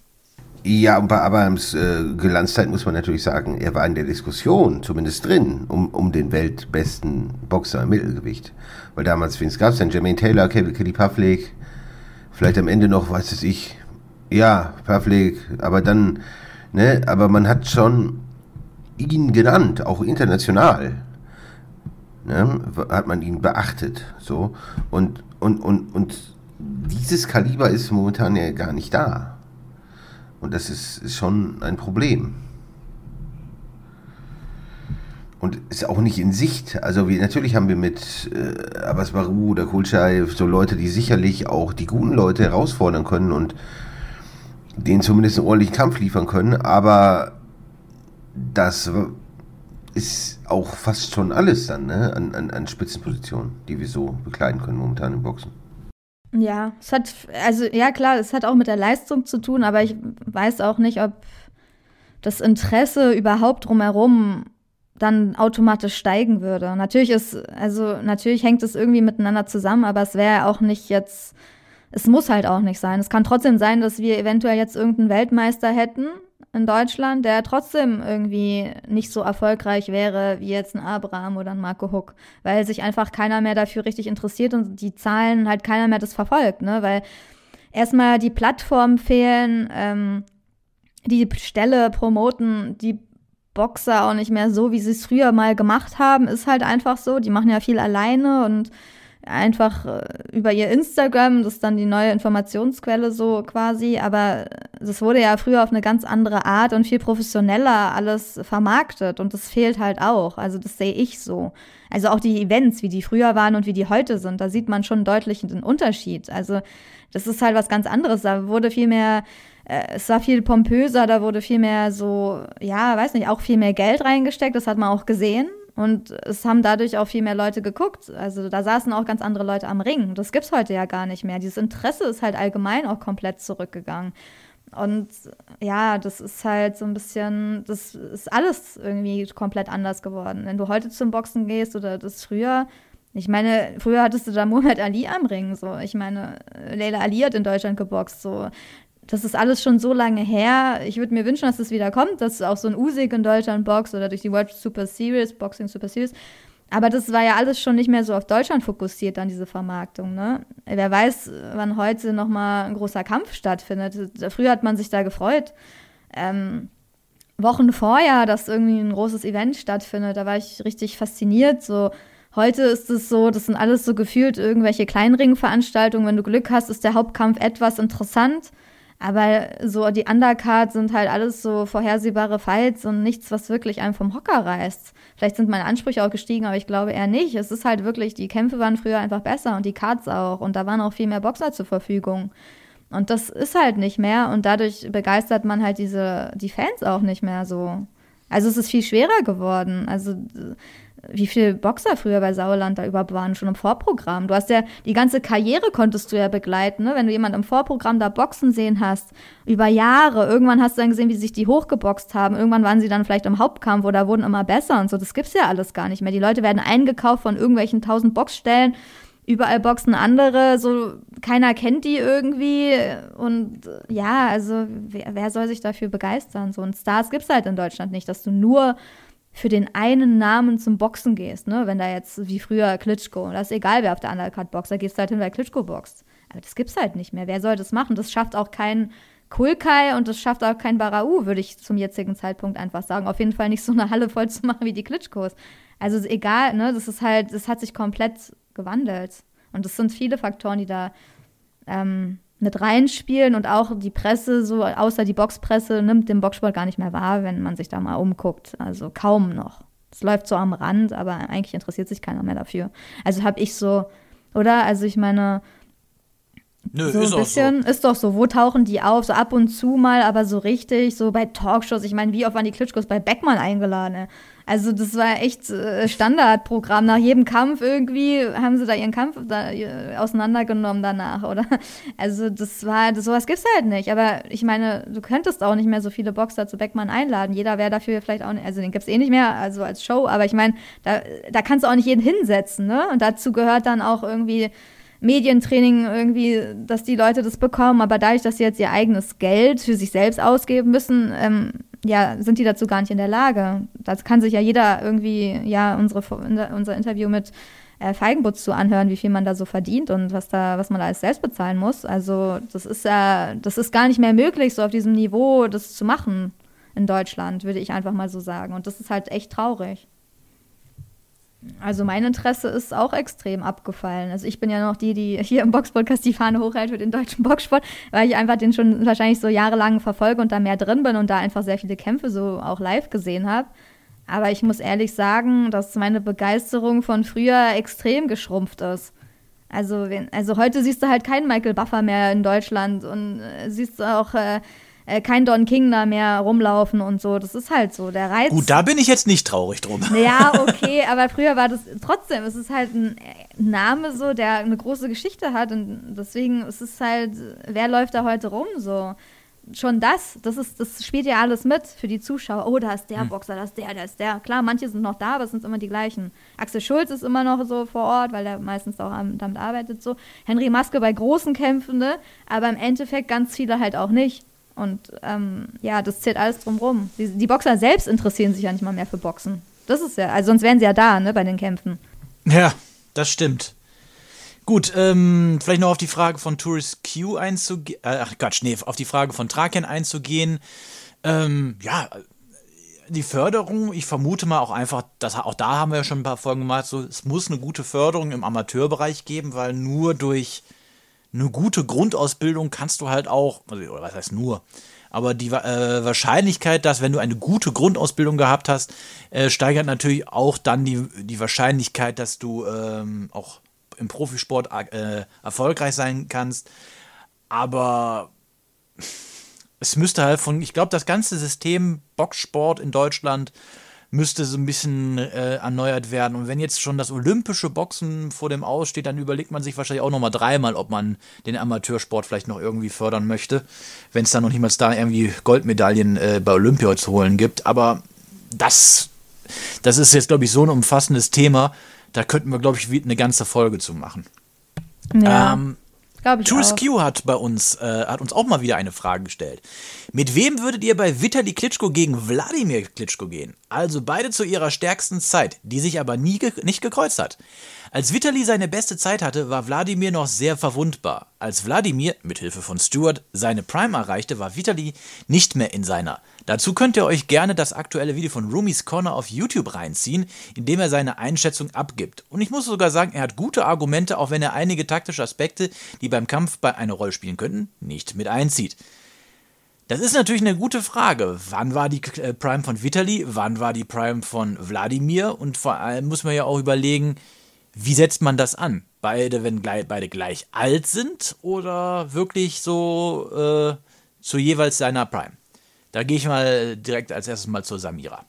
Ja, bei Abrahams äh, Glanzzeit muss man natürlich sagen, er war in der Diskussion zumindest drin, um, um den weltbesten Boxer im Mittelgewicht. Weil damals, wen es gab, dann Jermaine Taylor, Kelly Pavlik, vielleicht am Ende noch, weiß es ich, ja, Pavlik, aber dann Ne? Aber man hat schon ihn genannt, auch international. Ne? Hat man ihn beachtet. So. Und, und, und, und dieses Kaliber ist momentan ja gar nicht da. Und das ist, ist schon ein Problem. Und ist auch nicht in Sicht. Also wir, natürlich haben wir mit äh, Abbas Baru oder Kulchai so Leute, die sicherlich auch die guten Leute herausfordern können und denen zumindest einen ordentlichen Kampf liefern können, aber das ist auch fast schon alles dann, ne? An, an, an Spitzenpositionen, die wir so bekleiden können momentan im Boxen. Ja, es hat, also ja klar, es hat auch mit der Leistung zu tun, aber ich weiß auch nicht, ob das Interesse überhaupt drumherum dann automatisch steigen würde. Natürlich ist, also natürlich hängt es irgendwie miteinander zusammen, aber es wäre auch nicht jetzt es muss halt auch nicht sein. Es kann trotzdem sein, dass wir eventuell jetzt irgendeinen Weltmeister hätten in Deutschland, der trotzdem irgendwie nicht so erfolgreich wäre wie jetzt ein Abraham oder ein Marco Huck, weil sich einfach keiner mehr dafür richtig interessiert und die Zahlen halt keiner mehr das verfolgt, ne? Weil erstmal die Plattformen fehlen, ähm, die Stelle promoten, die Boxer auch nicht mehr so, wie sie es früher mal gemacht haben, ist halt einfach so. Die machen ja viel alleine und einfach äh, über ihr Instagram, das ist dann die neue Informationsquelle so quasi, aber das wurde ja früher auf eine ganz andere Art und viel professioneller alles vermarktet und das fehlt halt auch. Also das sehe ich so. Also auch die Events, wie die früher waren und wie die heute sind, da sieht man schon deutlich den Unterschied. Also das ist halt was ganz anderes. Da wurde viel mehr äh, es war viel pompöser, da wurde viel mehr so, ja, weiß nicht, auch viel mehr Geld reingesteckt, das hat man auch gesehen. Und es haben dadurch auch viel mehr Leute geguckt. Also da saßen auch ganz andere Leute am Ring. Das gibt's heute ja gar nicht mehr. Dieses Interesse ist halt allgemein auch komplett zurückgegangen. Und ja, das ist halt so ein bisschen, das ist alles irgendwie komplett anders geworden. Wenn du heute zum Boxen gehst oder das früher, ich meine, früher hattest du da Muhammad Ali am Ring, so. Ich meine, Leila Ali hat in Deutschland geboxt, so das ist alles schon so lange her. Ich würde mir wünschen, dass es wieder kommt, dass auch so ein Usyk in Deutschland boxt oder durch die World Super Series, Boxing Super Series. Aber das war ja alles schon nicht mehr so auf Deutschland fokussiert, dann diese Vermarktung. Ne? Wer weiß, wann heute nochmal ein großer Kampf stattfindet. Früher hat man sich da gefreut. Ähm, Wochen vorher, dass irgendwie ein großes Event stattfindet, da war ich richtig fasziniert. So, heute ist es so, das sind alles so gefühlt irgendwelche Kleinringveranstaltungen. Wenn du Glück hast, ist der Hauptkampf etwas interessant. Aber so die Undercard sind halt alles so vorhersehbare Fights und nichts, was wirklich einem vom Hocker reißt. Vielleicht sind meine Ansprüche auch gestiegen, aber ich glaube eher nicht. Es ist halt wirklich, die Kämpfe waren früher einfach besser und die Cards auch. Und da waren auch viel mehr Boxer zur Verfügung. Und das ist halt nicht mehr und dadurch begeistert man halt diese, die Fans auch nicht mehr so. Also es ist viel schwerer geworden. Also wie viele Boxer früher bei Sauerland da überhaupt waren, schon im Vorprogramm. Du hast ja, die ganze Karriere konntest du ja begleiten, ne? wenn du jemanden im Vorprogramm da boxen sehen hast, über Jahre. Irgendwann hast du dann gesehen, wie sich die hochgeboxt haben. Irgendwann waren sie dann vielleicht im Hauptkampf oder wurden immer besser und so. Das gibt's ja alles gar nicht mehr. Die Leute werden eingekauft von irgendwelchen tausend Boxstellen. Überall boxen andere, so keiner kennt die irgendwie. Und ja, also wer, wer soll sich dafür begeistern? So und Stars gibt's halt in Deutschland nicht, dass du nur für den einen Namen zum Boxen gehst, ne? Wenn da jetzt wie früher Klitschko, das ist egal, wer auf der Undercard boxt, da gehst du halt hin, weil Klitschko boxt. Aber das gibt's halt nicht mehr. Wer soll das machen? Das schafft auch kein Kulkai und das schafft auch kein Barau, würde ich zum jetzigen Zeitpunkt einfach sagen. Auf jeden Fall nicht so eine Halle voll zu machen wie die Klitschkos. Also egal, ne? Das ist halt, das hat sich komplett gewandelt. Und das sind viele Faktoren, die da ähm, mit reinspielen und auch die Presse, so außer die Boxpresse, nimmt den Boxsport gar nicht mehr wahr, wenn man sich da mal umguckt. Also kaum noch. Es läuft so am Rand, aber eigentlich interessiert sich keiner mehr dafür. Also habe ich so, oder? Also ich meine, Nö, so ist ein bisschen, so. ist doch so. Wo tauchen die auf? So ab und zu mal, aber so richtig, so bei Talkshows. Ich meine, wie oft waren die Klitschkos bei Beckmann eingeladen? Also das war echt äh, Standardprogramm. Nach jedem Kampf irgendwie haben sie da ihren Kampf da, äh, auseinandergenommen danach, oder? Also das war, das, sowas gibt's halt nicht. Aber ich meine, du könntest auch nicht mehr so viele Boxer zu Beckmann einladen. Jeder wäre dafür vielleicht auch nicht, also den gibt's eh nicht mehr, also als Show. Aber ich meine, da, da kannst du auch nicht jeden hinsetzen, ne? Und dazu gehört dann auch irgendwie Medientraining irgendwie, dass die Leute das bekommen, aber dadurch, dass sie jetzt ihr eigenes Geld für sich selbst ausgeben müssen, ähm, ja, sind die dazu gar nicht in der Lage. Das kann sich ja jeder irgendwie, ja, unsere, unser Interview mit äh, Feigenbutz zu anhören, wie viel man da so verdient und was da, was man da alles selbst bezahlen muss. Also das ist ja, das ist gar nicht mehr möglich, so auf diesem Niveau das zu machen in Deutschland, würde ich einfach mal so sagen. Und das ist halt echt traurig. Also mein Interesse ist auch extrem abgefallen. Also ich bin ja noch die, die hier im Boxpodcast die Fahne hochhält für den deutschen Boxsport, weil ich einfach den schon wahrscheinlich so jahrelang verfolge und da mehr drin bin und da einfach sehr viele Kämpfe so auch live gesehen habe. Aber ich muss ehrlich sagen, dass meine Begeisterung von früher extrem geschrumpft ist. Also, also heute siehst du halt keinen Michael Buffer mehr in Deutschland und äh, siehst auch äh, äh, kein Don King da mehr rumlaufen und so. Das ist halt so. Der Reiz. Gut, da bin ich jetzt nicht traurig drum. Ja, okay, aber früher war das trotzdem, es ist halt ein Name so, der eine große Geschichte hat und deswegen ist es halt, wer läuft da heute rum so? Schon das, das ist, das spielt ja alles mit für die Zuschauer. Oh, da ist der hm. Boxer, da ist der, da ist der. Klar, manche sind noch da, aber es sind immer die gleichen. Axel Schulz ist immer noch so vor Ort, weil er meistens auch damit arbeitet so. Henry Maske bei großen Kämpfen, ne? aber im Endeffekt ganz viele halt auch nicht. Und ähm, ja, das zählt alles drumrum. Die, die, Boxer selbst interessieren sich ja nicht mal mehr für Boxen. Das ist ja, also sonst wären sie ja da, ne, bei den Kämpfen. Ja, das stimmt. Gut, ähm, vielleicht noch auf die Frage von Tourist Q einzugehen. Äh, ach Quatsch, nee, auf die Frage von Traken einzugehen. Ähm, ja, die Förderung, ich vermute mal auch einfach, dass auch da haben wir ja schon ein paar Folgen gemacht, so, es muss eine gute Förderung im Amateurbereich geben, weil nur durch eine gute Grundausbildung kannst du halt auch, also, oder was heißt nur, aber die äh, Wahrscheinlichkeit, dass wenn du eine gute Grundausbildung gehabt hast, äh, steigert natürlich auch dann die, die Wahrscheinlichkeit, dass du ähm, auch im Profisport äh, erfolgreich sein kannst. Aber es müsste halt von, ich glaube, das ganze System Boxsport in Deutschland müsste so ein bisschen äh, erneuert werden. Und wenn jetzt schon das olympische Boxen vor dem aussteht, dann überlegt man sich wahrscheinlich auch nochmal dreimal, ob man den Amateursport vielleicht noch irgendwie fördern möchte, wenn es da noch niemals da irgendwie Goldmedaillen äh, bei Olympia zu holen gibt. Aber das, das ist jetzt, glaube ich, so ein umfassendes Thema, da könnten wir, glaube ich, eine ganze Folge zu machen. Ja. Ähm, Glaube ich Truth Q hat bei uns, äh, hat uns auch mal wieder eine Frage gestellt. Mit wem würdet ihr bei Vitali Klitschko gegen Wladimir Klitschko gehen? Also beide zu ihrer stärksten Zeit, die sich aber nie ge nicht gekreuzt hat. Als Vitali seine beste Zeit hatte, war Wladimir noch sehr verwundbar. Als Wladimir, mit Hilfe von Stuart, seine Prime erreichte, war Vitali nicht mehr in seiner. Dazu könnt ihr euch gerne das aktuelle Video von Rumis Corner auf YouTube reinziehen, in dem er seine Einschätzung abgibt. Und ich muss sogar sagen, er hat gute Argumente, auch wenn er einige taktische Aspekte, die beim Kampf bei eine Rolle spielen könnten, nicht mit einzieht. Das ist natürlich eine gute Frage. Wann war die äh, Prime von Vitali? Wann war die Prime von Wladimir? Und vor allem muss man ja auch überlegen, wie setzt man das an? Beide, wenn gleich, beide gleich alt sind oder wirklich so äh, zu jeweils seiner Prime? Da gehe ich mal direkt als erstes mal zur Samira.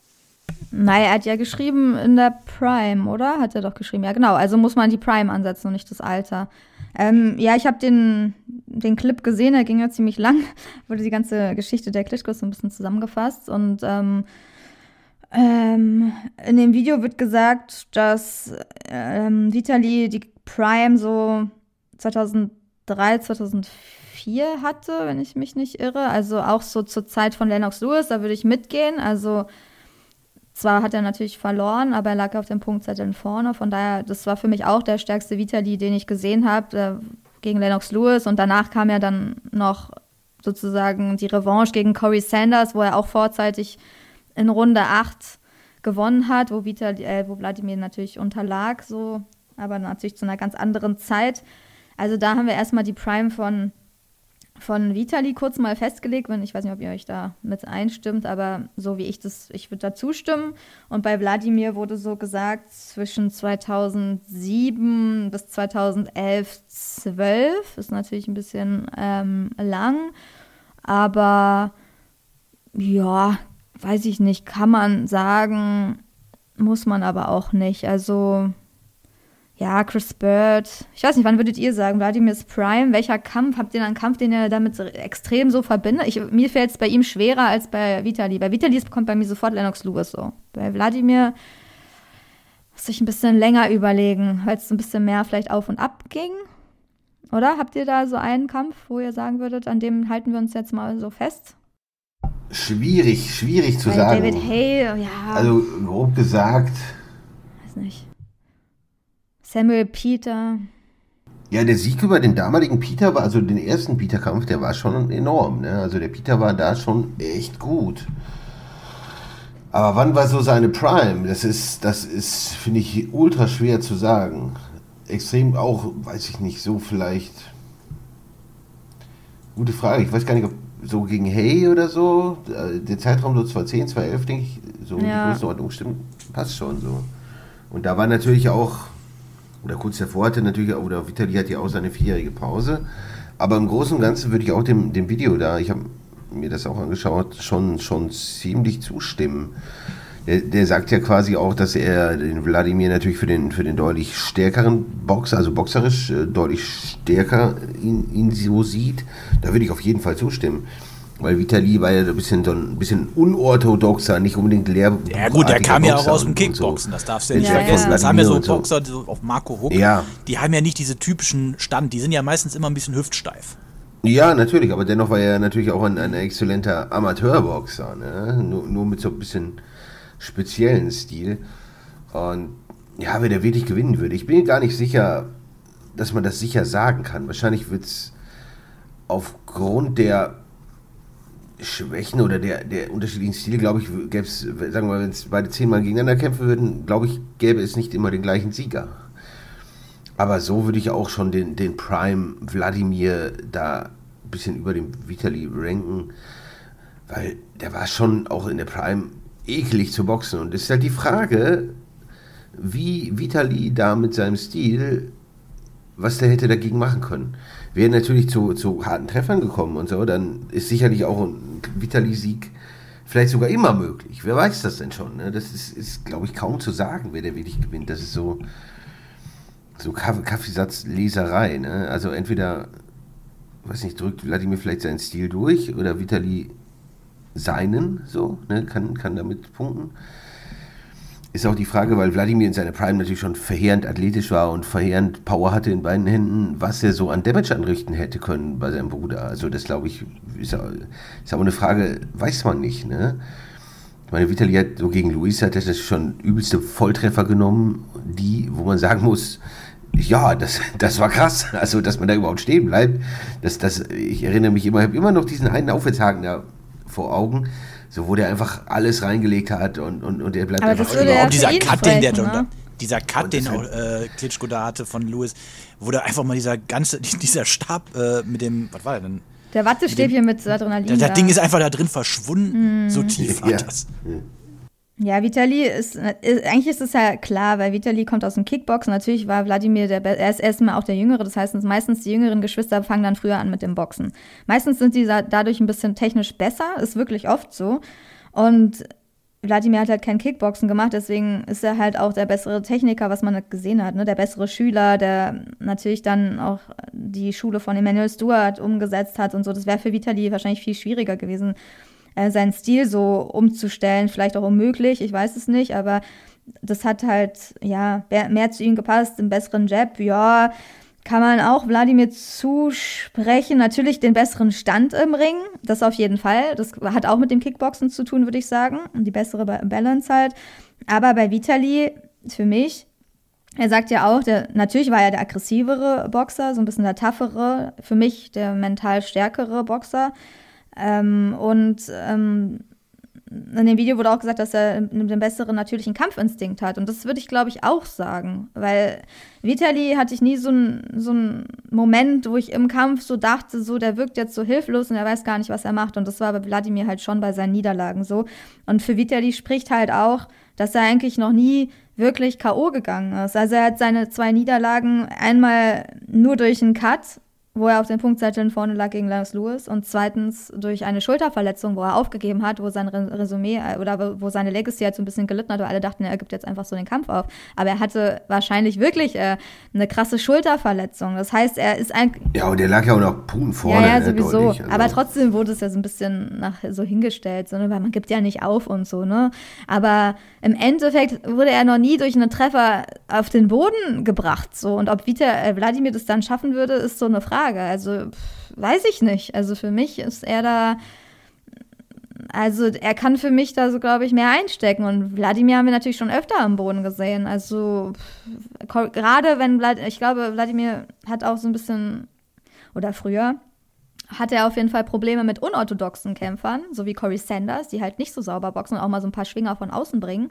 Naja, er hat ja geschrieben in der Prime, oder? Hat er doch geschrieben. Ja, genau. Also muss man die Prime ansetzen und nicht das Alter. Ähm, ja, ich habe den, den Clip gesehen, der ging ja ziemlich lang. Wurde die ganze Geschichte der Klitschkos so ein bisschen zusammengefasst. Und ähm, ähm, in dem Video wird gesagt, dass ähm, Vitali die Prime so 2003, 2004 4 hatte, wenn ich mich nicht irre. Also auch so zur Zeit von Lennox Lewis, da würde ich mitgehen. Also zwar hat er natürlich verloren, aber er lag auf dem Punktzettel vorne. Von daher, das war für mich auch der stärkste Vitali, den ich gesehen habe, äh, gegen Lennox Lewis. Und danach kam ja dann noch sozusagen die Revanche gegen Corey Sanders, wo er auch vorzeitig in Runde 8 gewonnen hat, wo, Vitali, äh, wo Wladimir natürlich unterlag, so, aber natürlich zu einer ganz anderen Zeit. Also da haben wir erstmal die Prime von von Vitali kurz mal festgelegt, wenn ich weiß nicht, ob ihr euch da mit einstimmt, aber so wie ich das, ich würde da zustimmen. Und bei Wladimir wurde so gesagt, zwischen 2007 bis 2011, 12 ist natürlich ein bisschen ähm, lang, aber ja, weiß ich nicht, kann man sagen, muss man aber auch nicht. Also ja, Chris Bird. Ich weiß nicht, wann würdet ihr sagen, Vladimir's Prime? Welcher Kampf? Habt ihr einen Kampf, den ihr damit extrem so verbindet? Ich, mir fällt es bei ihm schwerer als bei Vitali. Bei Vitali kommt bei mir sofort Lennox Lewis so. Bei Wladimir muss ich ein bisschen länger überlegen, weil es so ein bisschen mehr vielleicht auf und ab ging. Oder? Habt ihr da so einen Kampf, wo ihr sagen würdet, an dem halten wir uns jetzt mal so fest? Schwierig, schwierig zu Bei sagen. David Hay, ja. Also grob gesagt. Weiß nicht. Samuel Peter. Ja, der Sieg über den damaligen Peter war, also den ersten Peter-Kampf, der war schon enorm. Ne? Also der Peter war da schon echt gut. Aber wann war so seine Prime? Das ist, das ist, finde ich, ultra schwer zu sagen. Extrem auch, weiß ich nicht, so vielleicht. Gute Frage. Ich weiß gar nicht, ob so gegen Hey oder so, äh, der Zeitraum so 2010, 2011, denke ich, so ja. die Größenordnung stimmt, passt schon so. Und da war natürlich auch oder kurz davor hatte natürlich, oder Vitali hat ja auch seine vierjährige Pause. Aber im Großen und Ganzen würde ich auch dem, dem Video da, ich habe mir das auch angeschaut, schon, schon ziemlich zustimmen. Der, der, sagt ja quasi auch, dass er den Wladimir natürlich für den, für den deutlich stärkeren Boxer, also boxerisch äh, deutlich stärker ihn, ihn so sieht. Da würde ich auf jeden Fall zustimmen. Weil Vitali war ja ein bisschen, so ein bisschen unorthodoxer, nicht unbedingt leer. Ja gut, der kam ja auch aus dem Kickboxen, das darfst du ja nicht ja, vergessen. Das haben ja so Boxer so auf Marco Huck, ja. die haben ja nicht diese typischen Stand, die sind ja meistens immer ein bisschen hüftsteif. Ja, natürlich, aber dennoch war er natürlich auch ein, ein exzellenter Amateurboxer, ne? nur, nur mit so ein bisschen speziellen Stil. Und ja, wenn er wirklich gewinnen würde, ich bin gar nicht sicher, dass man das sicher sagen kann. Wahrscheinlich wird es aufgrund der Schwächen oder der, der unterschiedlichen Stile, glaube ich, gäbe es, sagen wir wenn es beide zehnmal gegeneinander kämpfen würden, glaube ich, gäbe es nicht immer den gleichen Sieger. Aber so würde ich auch schon den, den Prime Wladimir da ein bisschen über dem Vitali ranken, weil der war schon auch in der Prime eklig zu boxen. Und es ist halt die Frage, wie Vitali da mit seinem Stil, was der hätte dagegen machen können. Wäre natürlich zu, zu harten Treffern gekommen und so, dann ist sicherlich auch ein Vitali-Sieg vielleicht sogar immer möglich. Wer weiß das denn schon? Ne? Das ist, ist glaube ich, kaum zu sagen, wer der wirklich gewinnt. Das ist so, so Kaffeesatzleserei. Ne? Also entweder, weiß nicht, drückt Vladimir vielleicht seinen Stil durch oder Vitali seinen, so, ne? kann, kann damit punkten. Ist auch die Frage, weil Wladimir in seiner Prime natürlich schon verheerend athletisch war und verheerend Power hatte in beiden Händen, was er so an Damage anrichten hätte können bei seinem Bruder. Also das glaube ich, ist, ist aber eine Frage, weiß man nicht. Ne? Ich meine, Vitali hat so gegen Luis hat das schon übelste Volltreffer genommen, die, wo man sagen muss, ja, das, das war krass. Also, dass man da überhaupt stehen bleibt. Das, das, ich erinnere mich immer, ich habe immer noch diesen einen Aufwärtshaken da vor Augen so, wo der einfach alles reingelegt hat und, und, und der bleibt Aber einfach das würde ja dieser Cut, den der, ne? dieser Cut, den auch äh, Klitschko da hatte von Lewis, wo da einfach mal dieser ganze, dieser Stab äh, mit dem, was war der denn? Der Wattestäbchen mit Adrenalin. Das, das da. Ding ist einfach da drin verschwunden, so tief war Ja. das. Ja, Vitali ist, ist, eigentlich ist es ja klar, weil Vitali kommt aus dem Kickboxen. Natürlich war Wladimir der, er ist erstmal auch der Jüngere. Das heißt, meistens die jüngeren Geschwister fangen dann früher an mit dem Boxen. Meistens sind die da- dadurch ein bisschen technisch besser, ist wirklich oft so. Und Wladimir hat halt kein Kickboxen gemacht, deswegen ist er halt auch der bessere Techniker, was man halt gesehen hat, ne? Der bessere Schüler, der natürlich dann auch die Schule von Emmanuel Stewart umgesetzt hat und so. Das wäre für Vitali wahrscheinlich viel schwieriger gewesen, äh, seinen Stil so umzustellen, vielleicht auch unmöglich, ich weiß es nicht, aber das hat halt, ja, mehr, zu ihm gepasst, einen besseren Jab, ja, kann man auch Wladimir zusprechen. Natürlich den besseren Stand im Ring, das auf jeden Fall. Das hat auch mit dem Kickboxen zu tun, würde ich sagen. Und die bessere Ba- Balance halt. Aber bei Vitali, für mich, er sagt ja auch, der, natürlich war er der aggressivere Boxer, so ein bisschen der toughere, für mich der mental stärkere Boxer. Ähm, und ähm, in dem Video wurde auch gesagt, dass er den besseren natürlichen Kampfinstinkt hat. Und das würde ich, glaube ich, auch sagen. Weil Vitali hatte ich nie so einen so einen Moment, wo ich im Kampf so dachte, so, der wirkt jetzt so hilflos und er weiß gar nicht, was er macht. Und das war bei Wladimir halt schon bei seinen Niederlagen so. Und für Vitali spricht halt auch, dass er eigentlich noch nie wirklich K.O. gegangen ist. Also er hat seine zwei Niederlagen einmal nur durch einen Cut wo er auf den Punktzetteln vorne lag gegen Lance Lewis und zweitens durch eine Schulterverletzung, wo er aufgegeben hat, wo sein Re- Resümee äh, oder wo seine Legacy halt so ein bisschen gelitten hat, weil alle dachten, er gibt jetzt einfach so den Kampf auf. Aber er hatte wahrscheinlich wirklich äh, eine krasse Schulterverletzung. Das heißt, er ist ein, Ja, und der lag ja auch noch Puhn vorne. ja, ja, ne, sowieso. Also, Aber trotzdem wurde es ja so ein bisschen nach, so hingestellt, so, ne? weil man gibt ja nicht auf und so, ne? Aber im Endeffekt wurde er noch nie durch einen Treffer auf den Boden gebracht, so. Und ob Vita, äh, Wladimir das dann schaffen würde, ist so eine Frage. Also, pff, weiß ich nicht. Also für mich ist er da, also er kann für mich da so, glaube ich, mehr einstecken. Und Wladimir haben wir natürlich schon öfter am Boden gesehen. Also gerade wenn, Vlad, ich glaube, Wladimir hat auch so ein bisschen, oder früher, hat er auf jeden Fall Probleme mit unorthodoxen Kämpfern, so wie Corey Sanders, die halt nicht so sauber boxen und auch mal so ein paar Schwinger von außen bringen.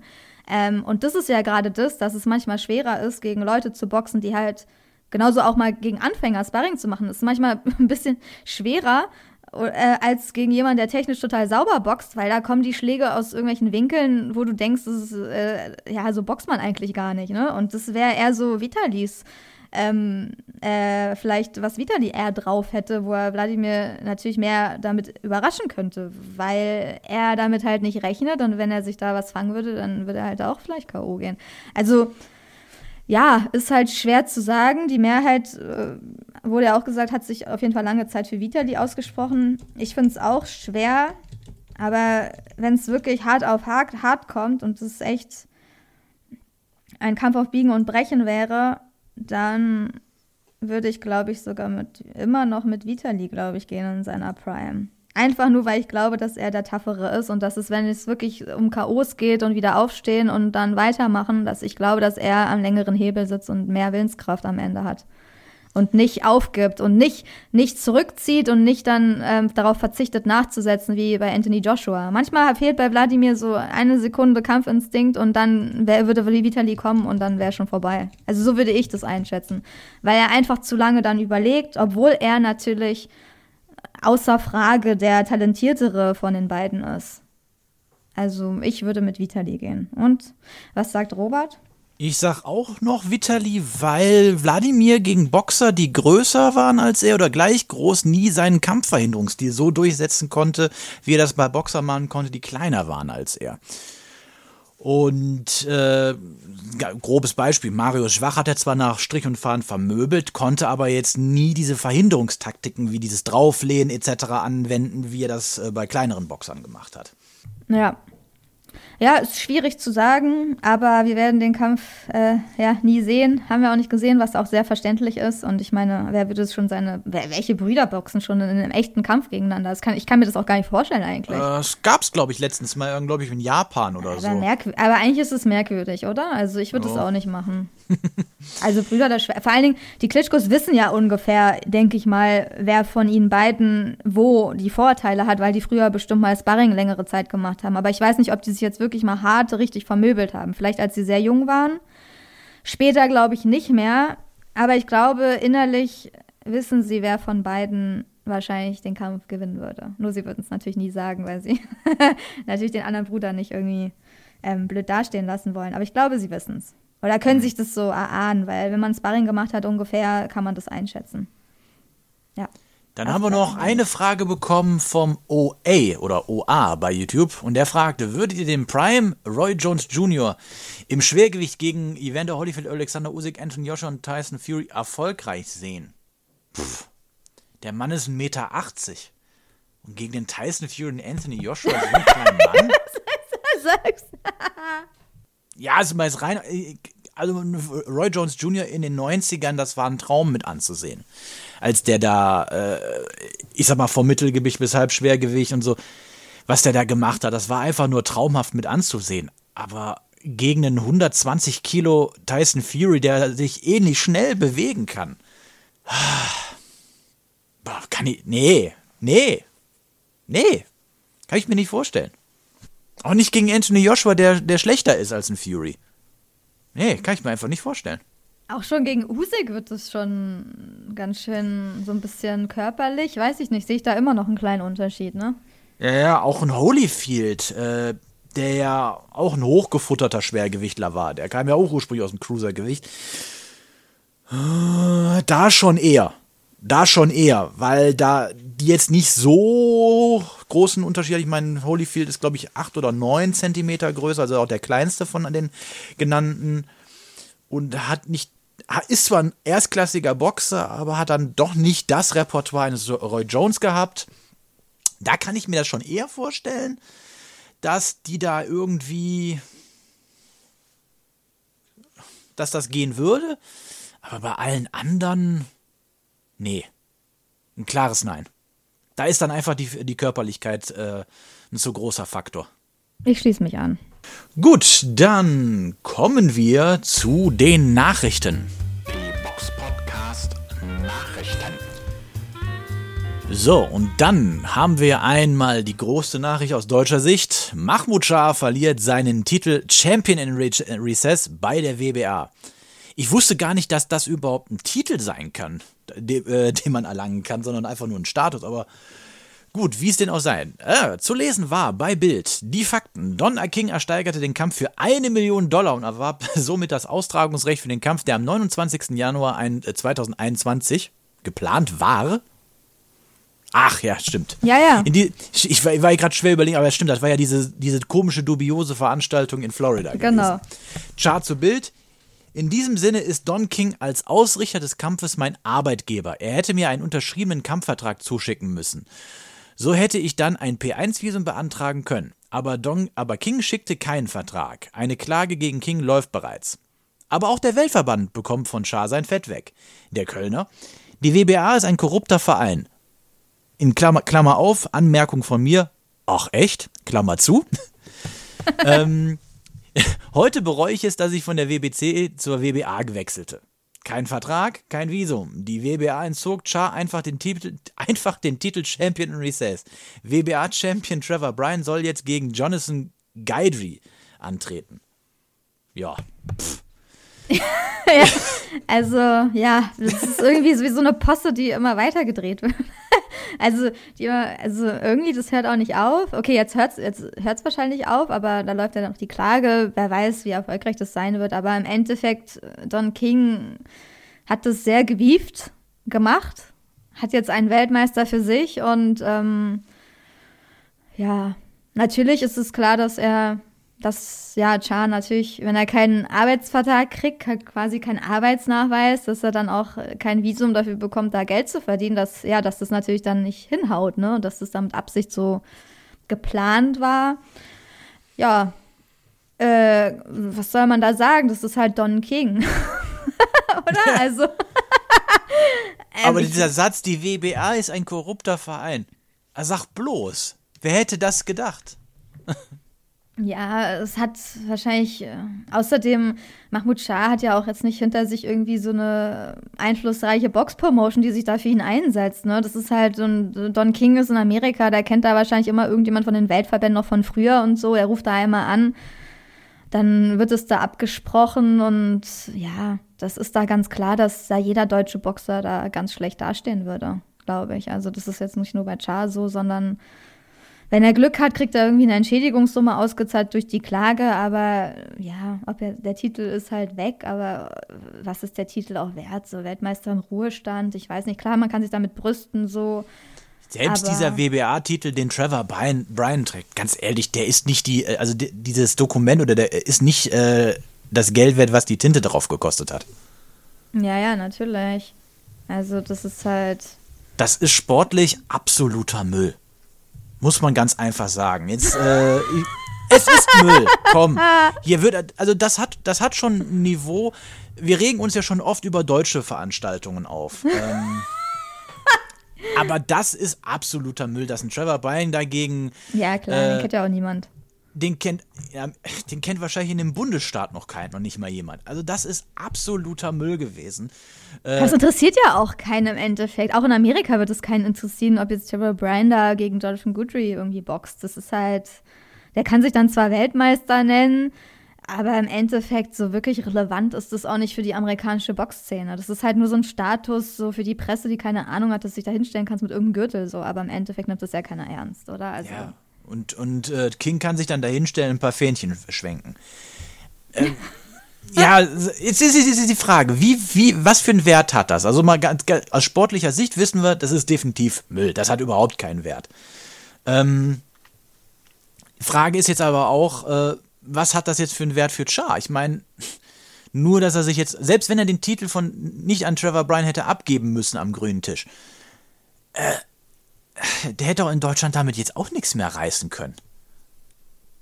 Ähm, und das ist ja gerade das, dass es manchmal schwerer ist, gegen Leute zu boxen, die halt genauso auch mal gegen Anfänger Sparring zu machen. Das ist manchmal ein bisschen schwerer äh, als gegen jemanden, der technisch total sauber boxt, weil da kommen die Schläge aus irgendwelchen Winkeln, wo du denkst, das ist, äh, ja, so boxt man eigentlich gar nicht. Ne? Und das wäre eher so Vitalis ähm, äh, vielleicht was Vitali eher drauf hätte, wo er Wladimir natürlich mehr damit überraschen könnte, weil er damit halt nicht rechnet und wenn er sich da was fangen würde, dann würde er halt auch vielleicht K.O. gehen. Also ja, ist halt schwer zu sagen. Die Mehrheit, äh, wurde ja auch gesagt, hat sich auf jeden Fall lange Zeit für Vitali ausgesprochen. Ich finde es auch schwer, aber wenn es wirklich hart auf hart, hart kommt und es echt ein Kampf auf Biegen und Brechen wäre, dann würde ich, glaube ich, sogar mit immer noch mit Vitali, glaube ich, gehen in seiner Prime. Einfach nur, weil ich glaube, dass er der Taffere ist und dass es, wenn es wirklich um K.O.s geht und wieder aufstehen und dann weitermachen, dass ich glaube, dass er am längeren Hebel sitzt und mehr Willenskraft am Ende hat. und nicht aufgibt und nicht, nicht zurückzieht und nicht dann ähm, darauf verzichtet, nachzusetzen, wie bei Anthony Joshua. Manchmal fehlt bei Wladimir so eine Sekunde Kampfinstinkt und dann wär, würde Vitali kommen und dann wäre schon vorbei. Also so würde ich das einschätzen. Weil er einfach zu lange dann überlegt, obwohl er natürlich außer Frage der talentiertere von den beiden ist. Also ich würde mit Vitali gehen. Und was sagt Robert? Ich sag auch noch Vitali, weil Wladimir gegen Boxer, die größer waren als er oder gleich groß, nie seinen Kampfverhinderungsstil so durchsetzen konnte, wie er das bei Boxer machen konnte, die kleiner waren als er. Und äh, grobes Beispiel, Mario Schwach hat er zwar nach Strich und Faden vermöbelt, konnte aber jetzt nie diese Verhinderungstaktiken wie dieses Drauflehnen etc. anwenden, wie er das äh, bei kleineren Boxern gemacht hat. Ja, ja, ist schwierig zu sagen, aber wir werden den Kampf äh, ja nie sehen. Haben wir auch nicht gesehen, was auch sehr verständlich ist. Und ich meine, wer würde es schon seine, welche Brüder boxen schon in einem echten Kampf gegeneinander? Das kann, ich kann mir das auch gar nicht vorstellen eigentlich. Äh, gab es, glaube ich, letztens mal, glaube ich, in Japan oder aber so. aber eigentlich ist es merkwürdig, oder? Also ich würde es oh. auch nicht machen. also Brüder der Schwester. Vor allen Dingen, die Klitschkos wissen ja ungefähr, denke ich mal, wer von ihnen beiden wo die Vorteile hat, weil die früher bestimmt mal Sparring längere Zeit gemacht haben. Aber ich weiß nicht, ob die sich jetzt wirklich mal hart richtig vermöbelt haben. Vielleicht als sie sehr jung waren. Später glaube ich nicht mehr. Aber ich glaube, innerlich wissen sie, wer von beiden wahrscheinlich den Kampf gewinnen würde. Nur sie würden es natürlich nie sagen, weil sie natürlich den anderen Bruder nicht irgendwie ähm, blöd dastehen lassen wollen. Aber ich glaube, sie wissen es. Oder können sich das so erahnen, weil wenn man Sparring gemacht hat, ungefähr kann man das einschätzen. Ja. Dann haben wir noch eine Frage bekommen vom OA oder OA bei YouTube und der fragte, würdet ihr den Prime Roy Jones Jr. im Schwergewicht gegen Evander Holyfield, Alexander Usyk, Anthony Joshua und Tyson Fury erfolgreich sehen? Pff, der Mann ist 1,80 Meter. Und gegen den Tyson Fury und Anthony Joshua so einen kleinen Mann? ja, also mal rein, also Roy Jones Jr. in den 90ern, das war ein Traum mit anzusehen. Als der da, äh, ich sag mal, vom Mittelgewicht bis Halbschwergewicht und so, was der da gemacht hat, das war einfach nur traumhaft mit anzusehen. Aber gegen einen 120 Kilo Tyson Fury, der sich ähnlich schnell bewegen kann. Kann ich. Nee, nee, nee. Kann ich mir nicht vorstellen. Auch nicht gegen Anthony Joshua, der, der schlechter ist als ein Fury. Nee, kann ich mir einfach nicht vorstellen. Auch schon gegen Usyk wird es schon ganz schön so ein bisschen körperlich. Weiß ich nicht, sehe ich da immer noch einen kleinen Unterschied, ne? Ja, ja, auch ein Holyfield, äh, der ja auch ein hochgefutterter Schwergewichtler war. Der kam ja auch ursprünglich aus dem Cruisergewicht. Äh, da schon eher. Da schon eher, weil da die jetzt nicht so großen Unterschied. Ich meine, Holyfield ist, glaube ich, acht oder neun Zentimeter größer, also auch der kleinste von den genannten. Und hat nicht, ist zwar ein erstklassiger Boxer, aber hat dann doch nicht das Repertoire eines Roy Jones gehabt. Da kann ich mir das schon eher vorstellen, dass die da irgendwie, dass das gehen würde. Aber bei allen anderen, nee. Ein klares Nein. Da ist dann einfach die, die Körperlichkeit äh, ein zu großer Faktor. Ich schließe mich an. Gut, dann kommen wir zu den Nachrichten. Die Box Podcast Nachrichten. So, und dann haben wir einmal die große Nachricht aus deutscher Sicht. Mahmoud Shah verliert seinen Titel Champion in Recess bei der WBA. Ich wusste gar nicht, dass das überhaupt ein Titel sein kann, den, äh, den man erlangen kann, sondern einfach nur ein Status. Aber gut, wie es denn auch sei. Äh, zu lesen war bei Bild die Fakten. Don King ersteigerte den Kampf für eine Million Dollar und erwarb somit das Austragungsrecht für den Kampf, der am 29. Januar 2021 äh, geplant war. Ach ja, stimmt. Ja, ja. Die, ich, war, war gerade schwer überlegen, aber es stimmt, das war ja diese, diese komische, dubiose Veranstaltung in Florida. Genau. Gewesen. Chart zu Bild. In diesem Sinne ist Don King als Ausrichter des Kampfes mein Arbeitgeber. Er hätte mir einen unterschriebenen Kampfvertrag zuschicken müssen. So hätte ich dann ein P1-Visum beantragen können. Aber, Don, aber King schickte keinen Vertrag. Eine Klage gegen King läuft bereits. Aber auch der Weltverband bekommt von Schar sein Fett weg. Der Kölner. Die WBA ist ein korrupter Verein. In Klammer, Klammer auf, Anmerkung von mir. Ach echt? Klammer zu. ähm, Heute bereue ich es, dass ich von der WBC zur WBA gewechselte. Kein Vertrag, kein Visum. Die WBA entzog Char einfach den Titel, einfach den Titel Champion in Recess. WBA-Champion Trevor Bryan soll jetzt gegen Jonathan Gaidry antreten. Ja. ja, also, ja, das ist irgendwie wie so eine Posse, die immer weitergedreht wird. also, die immer, also irgendwie, das hört auch nicht auf. Okay, jetzt hört es jetzt hört's wahrscheinlich auf, aber da läuft ja noch die Klage. Wer weiß, wie erfolgreich das sein wird. Aber im Endeffekt, Don King hat das sehr gewieft gemacht, hat jetzt einen Weltmeister für sich und ähm, ja, natürlich ist es klar, dass er dass ja Chan natürlich, wenn er keinen Arbeitsvertrag kriegt, quasi keinen Arbeitsnachweis, dass er dann auch kein Visum dafür bekommt, da Geld zu verdienen, dass ja, dass das natürlich dann nicht hinhaut, ne, dass das dann mit Absicht so geplant war. Ja, äh, was soll man da sagen? Das ist halt Don King, oder? Also. Aber dieser Satz, die WBA ist ein korrupter Verein. Sag bloß, wer hätte das gedacht? Ja, es hat wahrscheinlich, äh, außerdem, Mahmoud Shah hat ja auch jetzt nicht hinter sich irgendwie so eine einflussreiche Box-Promotion, die sich da für ihn einsetzt. Ne? Das ist halt, so ein, Don King ist in Amerika, da kennt da wahrscheinlich immer irgendjemand von den Weltverbänden noch von früher und so. Er ruft da einmal an, dann wird es da abgesprochen und ja, das ist da ganz klar, dass da jeder deutsche Boxer da ganz schlecht dastehen würde, glaube ich. Also das ist jetzt nicht nur bei Char so, sondern wenn er Glück hat, kriegt er irgendwie eine Entschädigungssumme ausgezahlt durch die Klage, aber ja, ob er, der Titel ist halt weg, aber was ist der Titel auch wert? So Weltmeister im Ruhestand, ich weiß nicht, klar, man kann sich damit brüsten, so. Selbst dieser WBA-Titel, den Trevor Bryan, Bryan, trägt, ganz ehrlich, der ist nicht die, also die, dieses Dokument oder der ist nicht äh, das Geld wert, was die Tinte drauf gekostet hat. Ja, ja, natürlich. Also das ist halt. Das ist sportlich absoluter Müll. Muss man ganz einfach sagen. Jetzt, äh, es ist Müll. Komm. Hier wird, also das hat, das hat schon ein Niveau. Wir regen uns ja schon oft über deutsche Veranstaltungen auf. Ähm, aber das ist absoluter Müll. Das ist ein Trevor Bryan dagegen. Ja, klar, äh, den kennt ja auch niemand. Den kennt, ja, den kennt wahrscheinlich in dem Bundesstaat noch keiner, noch nicht mal jemand. Also das ist absoluter Müll gewesen. Äh, das interessiert ja auch keinen im Endeffekt. Auch in Amerika wird es keinen interessieren, ob jetzt Trevor Bryan da gegen Jonathan Goodry irgendwie boxt. Das ist halt, der kann sich dann zwar Weltmeister nennen, aber im Endeffekt so wirklich relevant ist das auch nicht für die amerikanische Boxszene. Das ist halt nur so ein Status so für die Presse, die keine Ahnung hat, dass du dich da hinstellen kannst mit irgendeinem Gürtel so. Aber im Endeffekt nimmt das ja keiner ernst, oder? Also ja. Und, und äh, King kann sich dann da hinstellen und ein paar Fähnchen schwenken. Ähm, ja, jetzt ist, ist, die Frage, wie, wie, was für einen Wert hat das? Also mal ganz, aus sportlicher Sicht wissen wir, das ist definitiv Müll. Das hat überhaupt keinen Wert. Ähm, Frage ist jetzt aber auch, äh, was hat das jetzt für einen Wert für Char? Ich meine, nur, dass er sich jetzt, selbst wenn er den Titel von nicht an Trevor Bryan hätte abgeben müssen am grünen Tisch, äh, der hätte auch in Deutschland damit jetzt auch nichts mehr reißen können.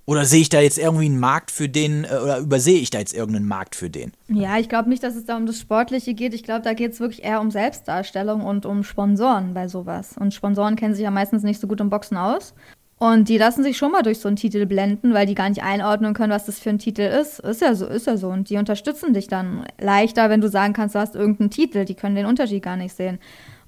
Oder sehe ich da jetzt irgendwie einen Markt für den, äh, oder übersehe ich da jetzt irgendeinen Markt für den? Ja, ich glaube nicht, dass es da um das Sportliche geht. Ich glaube, da geht es wirklich eher um Selbstdarstellung und um Sponsoren bei sowas. Und Sponsoren kennen sich ja meistens nicht so gut im Boxen aus. Und die lassen sich schon mal durch so einen Titel blenden, weil die gar nicht einordnen können, was das für ein Titel ist. Ist ja so, ist ja so. Und die unterstützen dich dann leichter, wenn du sagen kannst, du hast irgendeinen Titel. Die können den Unterschied gar nicht sehen.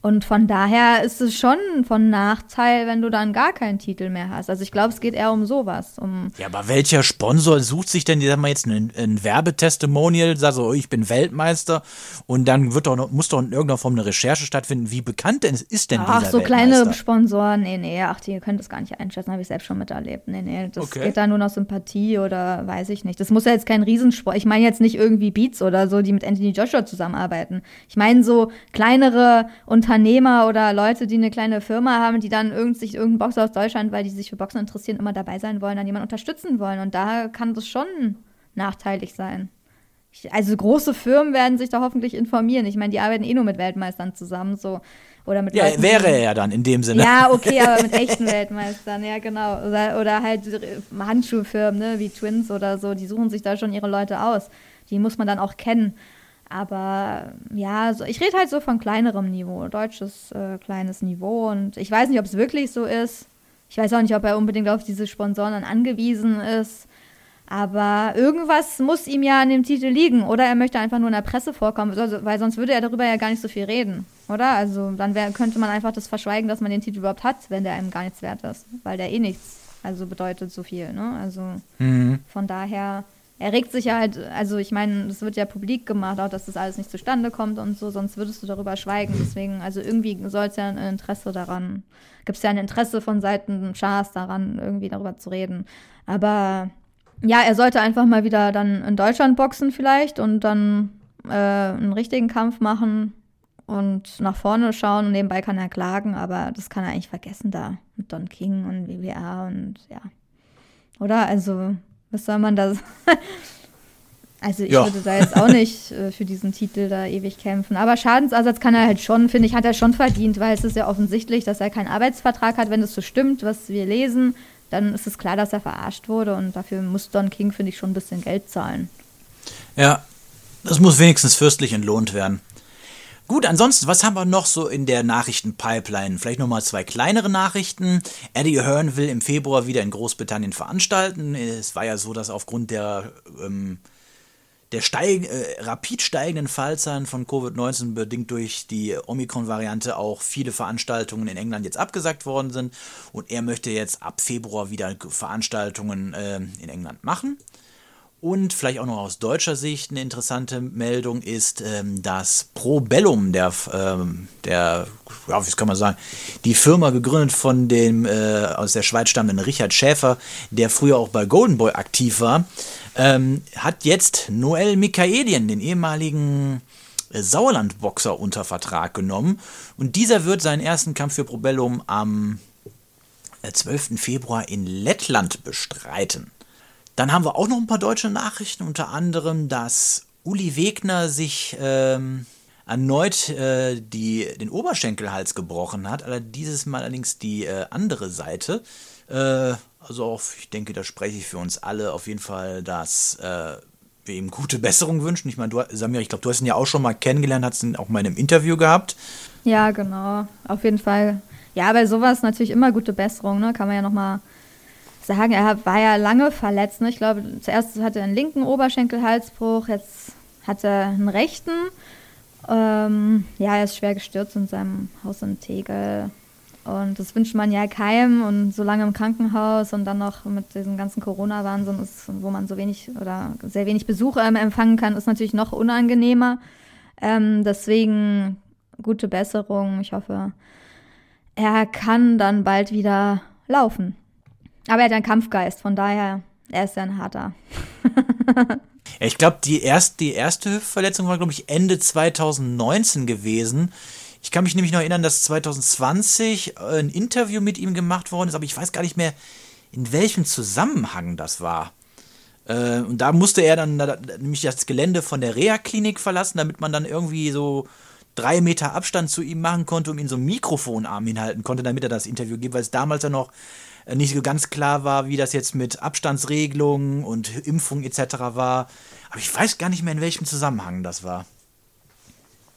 Und von daher ist es schon von Nachteil, wenn du dann gar keinen Titel mehr hast. Also ich glaube, es geht eher um sowas. Um ja, aber welcher Sponsor sucht sich denn, sag mal jetzt ein, ein Werbetestimonial, sagt so, ich bin Weltmeister und dann wird doch noch, muss doch in irgendeiner Form eine Recherche stattfinden. Wie bekannt denn ist denn ach, dieser Ach, so kleine Sponsoren, nee, nee, ach, die können das gar nicht einschätzen, habe ich selbst schon miterlebt. Nee, nee, das okay. geht da nur nach Sympathie oder weiß ich nicht. Das muss ja jetzt kein Riesensport. Ich meine jetzt nicht irgendwie Beats oder so, die mit Anthony Joshua zusammenarbeiten. Ich meine so kleinere Unternehmen Unternehmer oder Leute, die eine kleine Firma haben, die dann irgend, sich irgendein Boxer aus Deutschland, weil die sich für Boxen interessieren, immer dabei sein wollen, dann jemanden unterstützen wollen. Und da kann das schon nachteilig sein. Ich, also große Firmen werden sich da hoffentlich informieren. Ich meine, die arbeiten eh nur mit Weltmeistern zusammen, so. Oder mit ja, Leuten, wäre er ja dann in dem Sinne. Ja, okay, aber mit echten Weltmeistern, ja, genau. Oder, oder halt Handschuhfirmen, ne, wie Twins oder so, die suchen sich da schon ihre Leute aus. Die muss man dann auch kennen. Aber ja, so, ich rede halt so von kleinerem Niveau, deutsches äh, kleines Niveau. Und ich weiß nicht, ob es wirklich so ist. Ich weiß auch nicht, ob er unbedingt auf diese Sponsoren dann angewiesen ist. Aber irgendwas muss ihm ja an dem Titel liegen. Oder er möchte einfach nur in der Presse vorkommen, weil sonst würde er darüber ja gar nicht so viel reden. Oder? Also dann wär, könnte man einfach das verschweigen, dass man den Titel überhaupt hat, wenn der einem gar nichts wert ist. Weil der eh nichts, also bedeutet so viel. Ne? Also Mhm. von daher, er regt sich ja halt, also ich meine, das wird ja publik gemacht, auch dass das alles nicht zustande kommt und so, sonst würdest du darüber schweigen. Deswegen, also irgendwie soll es ja ein Interesse daran, gibt es ja ein Interesse von Seiten Chars daran, irgendwie darüber zu reden. Aber ja, er sollte einfach mal wieder dann in Deutschland boxen vielleicht und dann äh, einen richtigen Kampf machen und nach vorne schauen und nebenbei kann er klagen, aber das kann er eigentlich vergessen da mit Don King und WWA und ja. Oder? Also, was soll man da. also, ich Ja. würde da jetzt auch nicht äh, für diesen Titel da ewig kämpfen. Aber Schadensersatz kann er halt schon, finde ich, hat er schon verdient, weil es ist ja offensichtlich, dass er keinen Arbeitsvertrag hat. Wenn das so stimmt, was wir lesen, dann ist es klar, dass er verarscht wurde und dafür muss Don King, finde ich, schon ein bisschen Geld zahlen. Ja, das muss wenigstens fürstlich entlohnt werden. Gut, ansonsten, was haben wir noch so in der Nachrichtenpipeline? Vielleicht nochmal zwei kleinere Nachrichten. Eddie Hearn will im Februar wieder in Großbritannien veranstalten. Es war ja so, dass aufgrund der, ähm, der steig, äh, rapid steigenden Fallzahlen von Covid-19 bedingt durch die Omikron-Variante auch viele Veranstaltungen in England jetzt abgesagt worden sind. Und er möchte jetzt ab Februar wieder Veranstaltungen äh, in England machen. Und vielleicht auch noch aus deutscher Sicht eine interessante Meldung ist, ähm, dass Probellum, der, ähm, der, ja, wie kann man sagen, die Firma gegründet von dem äh, aus der Schweiz stammenden Richard Schäfer, der früher auch bei Golden Boy aktiv war, ähm, hat jetzt Noel Mikaelien, den ehemaligen äh, Sauerland-Boxer, unter Vertrag genommen. Und dieser wird seinen ersten Kampf für Probellum am äh, 12. Februar in Lettland bestreiten. Dann haben wir auch noch ein paar deutsche Nachrichten, unter anderem, dass Uli Wegner sich ähm, erneut äh, die, den Oberschenkelhals gebrochen hat, aber dieses Mal allerdings die äh, andere Seite. Äh, also auch, ich denke, da spreche ich für uns alle auf jeden Fall, dass äh, wir ihm gute Besserung wünschen. Ich meine, du, Samir, ich glaube, du hast ihn ja auch schon mal kennengelernt, hast ihn auch mal in einem Interview gehabt. Ja, genau. Auf jeden Fall. Ja, bei sowas natürlich immer gute Besserung, ne? Kann man ja nochmal sagen. Er war ja lange verletzt. Ne? Ich glaube, zuerst hatte er einen linken Oberschenkelhalsbruch, jetzt hat er einen rechten. Ähm, ja, er ist schwer gestürzt in seinem Haus in Tegel. Und das wünscht man ja keinem und so lange im Krankenhaus und dann noch mit diesem ganzen Corona-Wahnsinn wo man so wenig oder sehr wenig Besuch ähm, empfangen kann, ist natürlich noch unangenehmer. Ähm, deswegen gute Besserung. Ich hoffe, er kann dann bald wieder laufen. Aber er hat einen Kampfgeist, von daher, er ist ja ein harter. Ich glaube, die, erst, die erste Hüftverletzung war, glaube ich, Ende 2019 gewesen. Ich kann mich nämlich noch erinnern, dass 2020 äh, ein Interview mit ihm gemacht worden ist, aber ich weiß gar nicht mehr, in welchem Zusammenhang das war. Äh, und da musste er dann da, nämlich das Gelände von der Reha-Klinik verlassen, damit man dann irgendwie so drei Meter Abstand zu ihm machen konnte, um ihn so einen Mikrofonarm hinhalten konnte, damit er das Interview gibt, weil es damals ja noch nicht so ganz klar war, wie das jetzt mit Abstandsregelungen und Impfung etc. war. Aber ich weiß gar nicht mehr, in welchem Zusammenhang das war.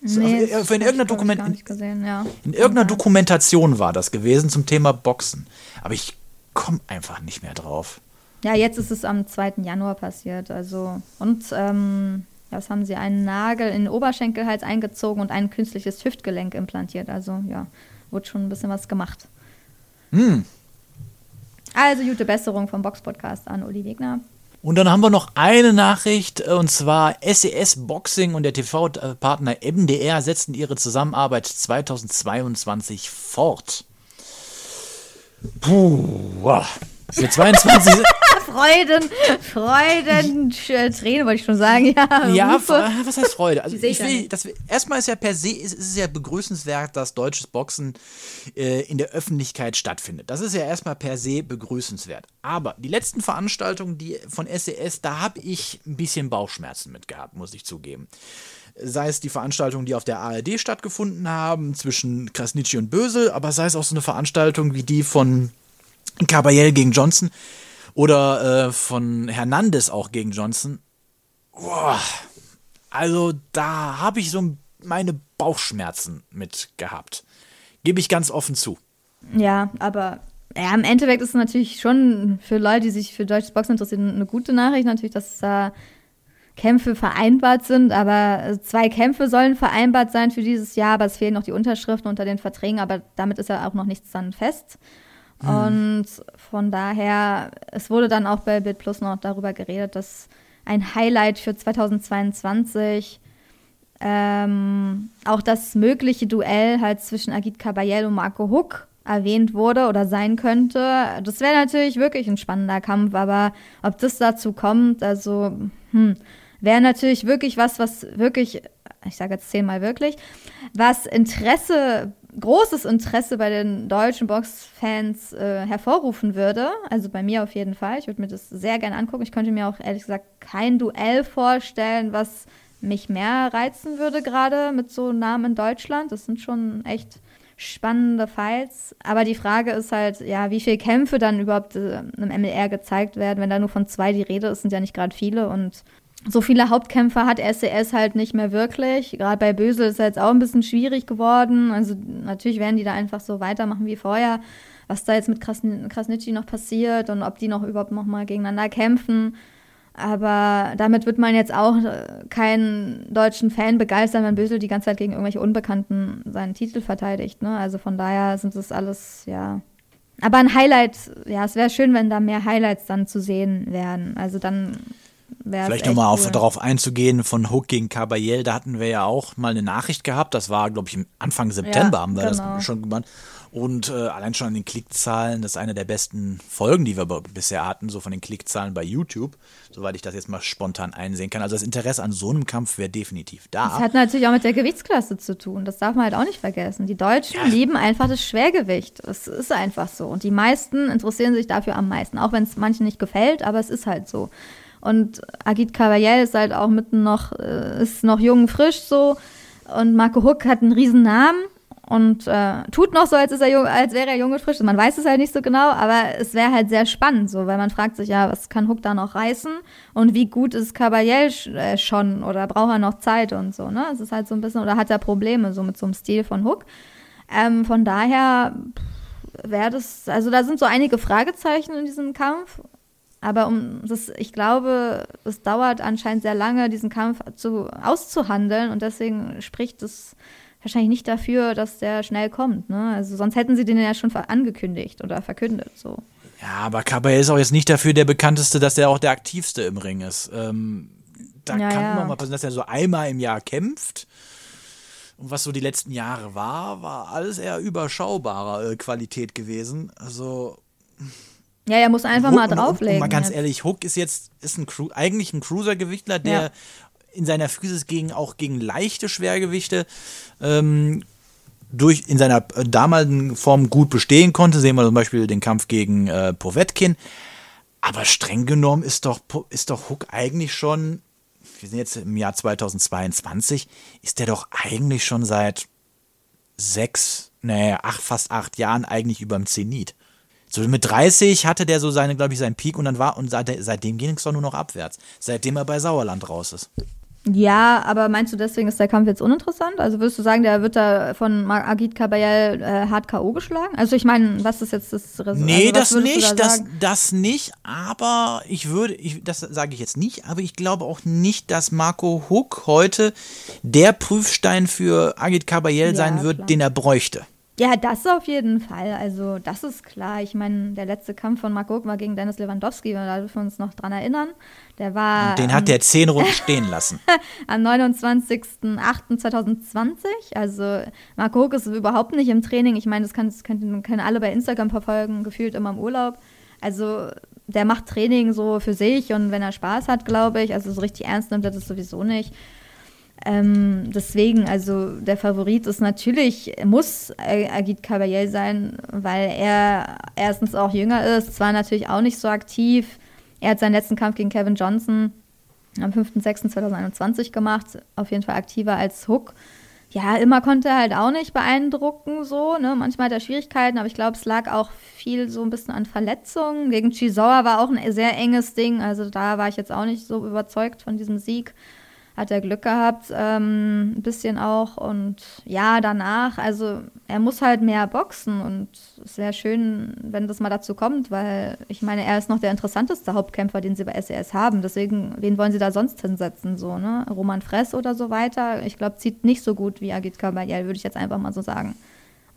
Nee, das auf- in irgendeiner Dokument- gesehen, ja. In irgendeiner Dokumentation war das gewesen zum Thema Boxen. Aber ich komme einfach nicht mehr drauf. Ja, jetzt ist es am 2. Januar passiert. Also, und ähm, was haben sie? Einen Nagel in den Oberschenkelhals eingezogen und ein künstliches Hüftgelenk implantiert. Also, ja, wurde schon ein bisschen was gemacht. Hm. Also, gute Besserung vom Box-Podcast an Uli Wegner. Und dann haben wir noch eine Nachricht, äh, und zwar SES Boxing und der TV-Partner MDR setzen ihre Zusammenarbeit 2022 fort. Puh, wow. Für 22. Freuden, Freuden, äh, Tränen wollte ich schon sagen. Ja, Ja, was heißt Freude? Also ich will, nicht. das, erstmal ist ja per se ist, ist ja begrüßenswert, dass deutsches Boxen äh, in der Öffentlichkeit stattfindet. Das ist ja erstmal per se begrüßenswert. Aber die letzten Veranstaltungen, die von SES, da habe ich ein bisschen Bauchschmerzen mit gehabt, muss ich zugeben. Sei es die Veranstaltungen, die auf der ARD stattgefunden haben, zwischen Krasnitschi und Bösel, aber sei es auch so eine Veranstaltung wie die von Caballel gegen Johnson oder äh, von Hernandez auch gegen Johnson. Boah, also da habe ich so meine Bauchschmerzen mit gehabt. Gebe ich ganz offen zu. Ja, aber ja, im Endeffekt ist es natürlich schon für Leute, die sich für deutsches Boxen interessieren, eine gute Nachricht natürlich, dass da Kämpfe vereinbart sind, aber zwei Kämpfe sollen vereinbart sein für dieses Jahr, aber es fehlen noch die Unterschriften unter den Verträgen, aber damit ist ja auch noch nichts dann fest. Mhm. Und von daher, es wurde dann auch bei Bit Plus noch darüber geredet, dass ein Highlight für 2022 ähm, auch das mögliche Duell halt zwischen Agit Kabayel und Marco Huck erwähnt wurde oder sein könnte. Das wäre natürlich wirklich ein spannender Kampf, aber ob das dazu kommt, also hm, wäre natürlich wirklich was, was wirklich, ich sage jetzt zehnmal wirklich, was Interesse, großes Interesse bei den deutschen Boxfans äh, hervorrufen würde. Also bei mir auf jeden Fall. Ich würde mir das sehr gerne angucken. Ich könnte mir auch ehrlich gesagt kein Duell vorstellen, was mich mehr reizen würde, gerade mit so Namen in Deutschland. Das sind schon echt spannende Fights. Aber die Frage ist halt, ja, wie viele Kämpfe dann überhaupt äh, im MLR gezeigt werden. Wenn da nur von zwei die Rede ist, sind ja nicht gerade viele. Und so viele Hauptkämpfer hat SCS halt nicht mehr wirklich. Gerade bei Bösel ist es jetzt auch ein bisschen schwierig geworden. Also natürlich werden die da einfach so weitermachen wie vorher. Was da jetzt mit Krasnitschi noch passiert und ob die noch überhaupt noch mal gegeneinander kämpfen aber damit wird man jetzt auch äh, keinen deutschen Fan begeistern, wenn Bösel die ganze Zeit gegen irgendwelche Unbekannten seinen Titel verteidigt. Ne? Also von daher sind das alles, ja. Aber ein Highlight, ja, es wäre schön, wenn da mehr Highlights dann zu sehen wären. Also dann Vielleicht nochmal cool. darauf einzugehen, von Hook gegen Caballel, da hatten wir ja auch mal eine Nachricht gehabt. Das war, glaube ich, Anfang September ja, haben wir genau. das schon gemacht. Und äh, allein schon an den Klickzahlen, das ist eine der besten Folgen, die wir bisher hatten, so von den Klickzahlen bei YouTube, soweit ich das jetzt mal spontan einsehen kann. Also das Interesse an so einem Kampf wäre definitiv da. Das hat natürlich auch mit der Gewichtsklasse zu tun. Das darf man halt auch nicht vergessen. Die Deutschen ja. lieben einfach das Schwergewicht. Es ist einfach so. Und die meisten interessieren sich dafür am meisten, auch wenn es manchen nicht gefällt, aber es ist halt so. Und Agit Cavallel ist halt auch mitten noch, äh, ist noch jung, frisch so. Und Marco Huck hat einen riesen Namen und äh, tut noch so, als, ist er jung, als wäre er jung und frisch. Man weiß es halt nicht so genau, aber es wäre halt sehr spannend, so, weil man fragt sich ja, was kann Hook da noch reißen und wie gut ist Caballel äh, schon oder braucht er noch Zeit und so, ne? Es ist halt so ein bisschen, oder hat er Probleme so mit so einem Stil von Hook. Ähm, von daher wäre das, also da sind so einige Fragezeichen in diesem Kampf. Aber um das, ich glaube, es dauert anscheinend sehr lange, diesen Kampf zu, auszuhandeln und deswegen spricht es wahrscheinlich nicht dafür, dass der schnell kommt. Ne? Also sonst hätten sie den ja schon angekündigt oder verkündet. So. Ja, aber Caballé ist auch jetzt nicht dafür der bekannteste, dass er auch der aktivste im Ring ist. Ähm, da ja, kann ja. man mal passieren, dass er so einmal im Jahr kämpft. Und was so die letzten Jahre war, war alles eher überschaubarer äh, Qualität gewesen. Also. Ja, er muss einfach Hook, mal drauflegen. Und, und mal ganz ehrlich, Hook ist jetzt ist ein Cru eigentlich ein Cruiser-Gewichtler, der ja in seiner Physis gegen auch gegen leichte Schwergewichte ähm, durch in seiner äh, damaligen Form gut bestehen konnte. Sehen wir zum Beispiel den Kampf gegen äh, Povetkin. Aber streng genommen ist doch, ist doch Hook eigentlich schon, wir sind jetzt im Jahr 2022, ist der doch eigentlich schon seit sechs, nee, acht, fast acht Jahren eigentlich über dem Zenit. So mit 30 hatte der so seine, glaube ich, seinen Peak und dann war, und seitdem ging es doch nur noch abwärts. Seitdem er bei Sauerland raus ist. Ja, aber meinst du, deswegen ist der Kampf jetzt uninteressant? Also würdest du sagen, der wird da von Agit Kabayel äh, hart K.O. geschlagen? Also ich meine, was ist jetzt das Resultat? Nee, also, das nicht, da das, das nicht, aber ich würde, ich, das sage ich jetzt nicht, aber ich glaube auch nicht, dass Marco Huck heute der Prüfstein für Agit Kabayel ja, sein wird, klar. den er bräuchte. Ja, das auf jeden Fall. Also, das ist klar. Ich meine, der letzte Kampf von Marco war gegen Dennis Lewandowski, dürfen wir uns noch dran erinnern. Der war. Und den hat der zehn Runden stehen lassen. am 29.08.2020. Also, Marco Hook ist überhaupt nicht im Training. Ich meine, das, kann, das können, können alle bei Instagram verfolgen, gefühlt immer im Urlaub. Also, der macht Training so für sich und wenn er Spaß hat, glaube ich. Also, so richtig ernst nimmt er das sowieso nicht. Ähm, deswegen, also der Favorit ist natürlich, muss Agit Kabayel sein, weil er erstens auch jünger ist, zwar natürlich auch nicht so aktiv. Er hat seinen letzten Kampf gegen Kevin Johnson am 5.6.2021 gemacht, auf jeden Fall aktiver als Hook. Ja, immer konnte er halt auch nicht beeindrucken, so, ne? Manchmal hat er Schwierigkeiten, aber ich glaube, es lag auch viel so ein bisschen an Verletzungen. Gegen Chisawa war auch ein sehr enges Ding, also da war ich jetzt auch nicht so überzeugt von diesem Sieg. Hat er Glück gehabt, ähm, ein bisschen auch. Und ja, danach, also er muss halt mehr boxen und es wäre schön, wenn das mal dazu kommt, weil ich meine, er ist noch der interessanteste Hauptkämpfer, den sie bei SES haben. Deswegen, wen wollen sie da sonst hinsetzen? So, ne? Roman Fress oder so weiter. Ich glaube, zieht nicht so gut wie Agit Kabayel, würde ich jetzt einfach mal so sagen.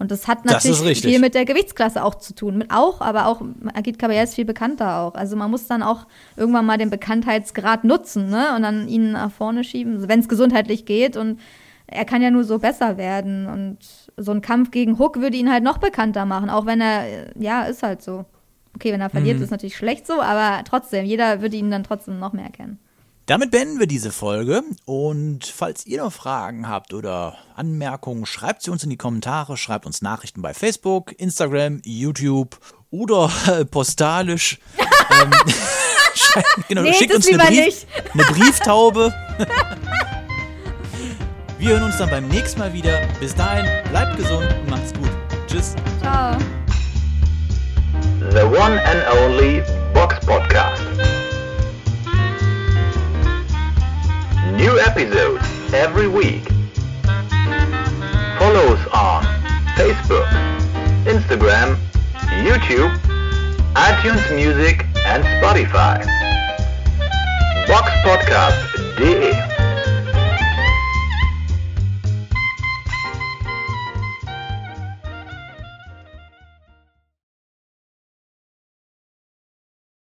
Und das hat Das natürlich richtig. viel mit der Gewichtsklasse auch zu tun. Mit auch, aber auch Agit Kabayel ist viel bekannter auch. Also man muss dann auch irgendwann mal den Bekanntheitsgrad nutzen, ne? Und dann ihn nach vorne schieben, wenn es gesundheitlich geht. Und er kann ja nur so besser werden. Und so ein Kampf gegen Hook würde ihn halt noch bekannter machen, auch wenn er, ja, ist halt so. Okay, wenn er verliert, ist natürlich schlecht so, aber trotzdem, jeder würde ihn dann trotzdem noch mehr kennen. Damit beenden wir diese Folge und falls ihr noch Fragen habt oder Anmerkungen, schreibt sie uns in die Kommentare, schreibt uns Nachrichten bei Facebook, Instagram, YouTube oder äh, postalisch. ähm, genau, Nee, schickt uns eine, Brief, eine Brieftaube. wir hören uns dann beim nächsten Mal wieder. Bis dahin, bleibt gesund und macht's gut. Tschüss. Ciao. The one and only Box Podcast. New episodes every week. Follow us on Facebook, Instagram, YouTube, iTunes Music and Spotify. Box Podcast Boxpodcast.de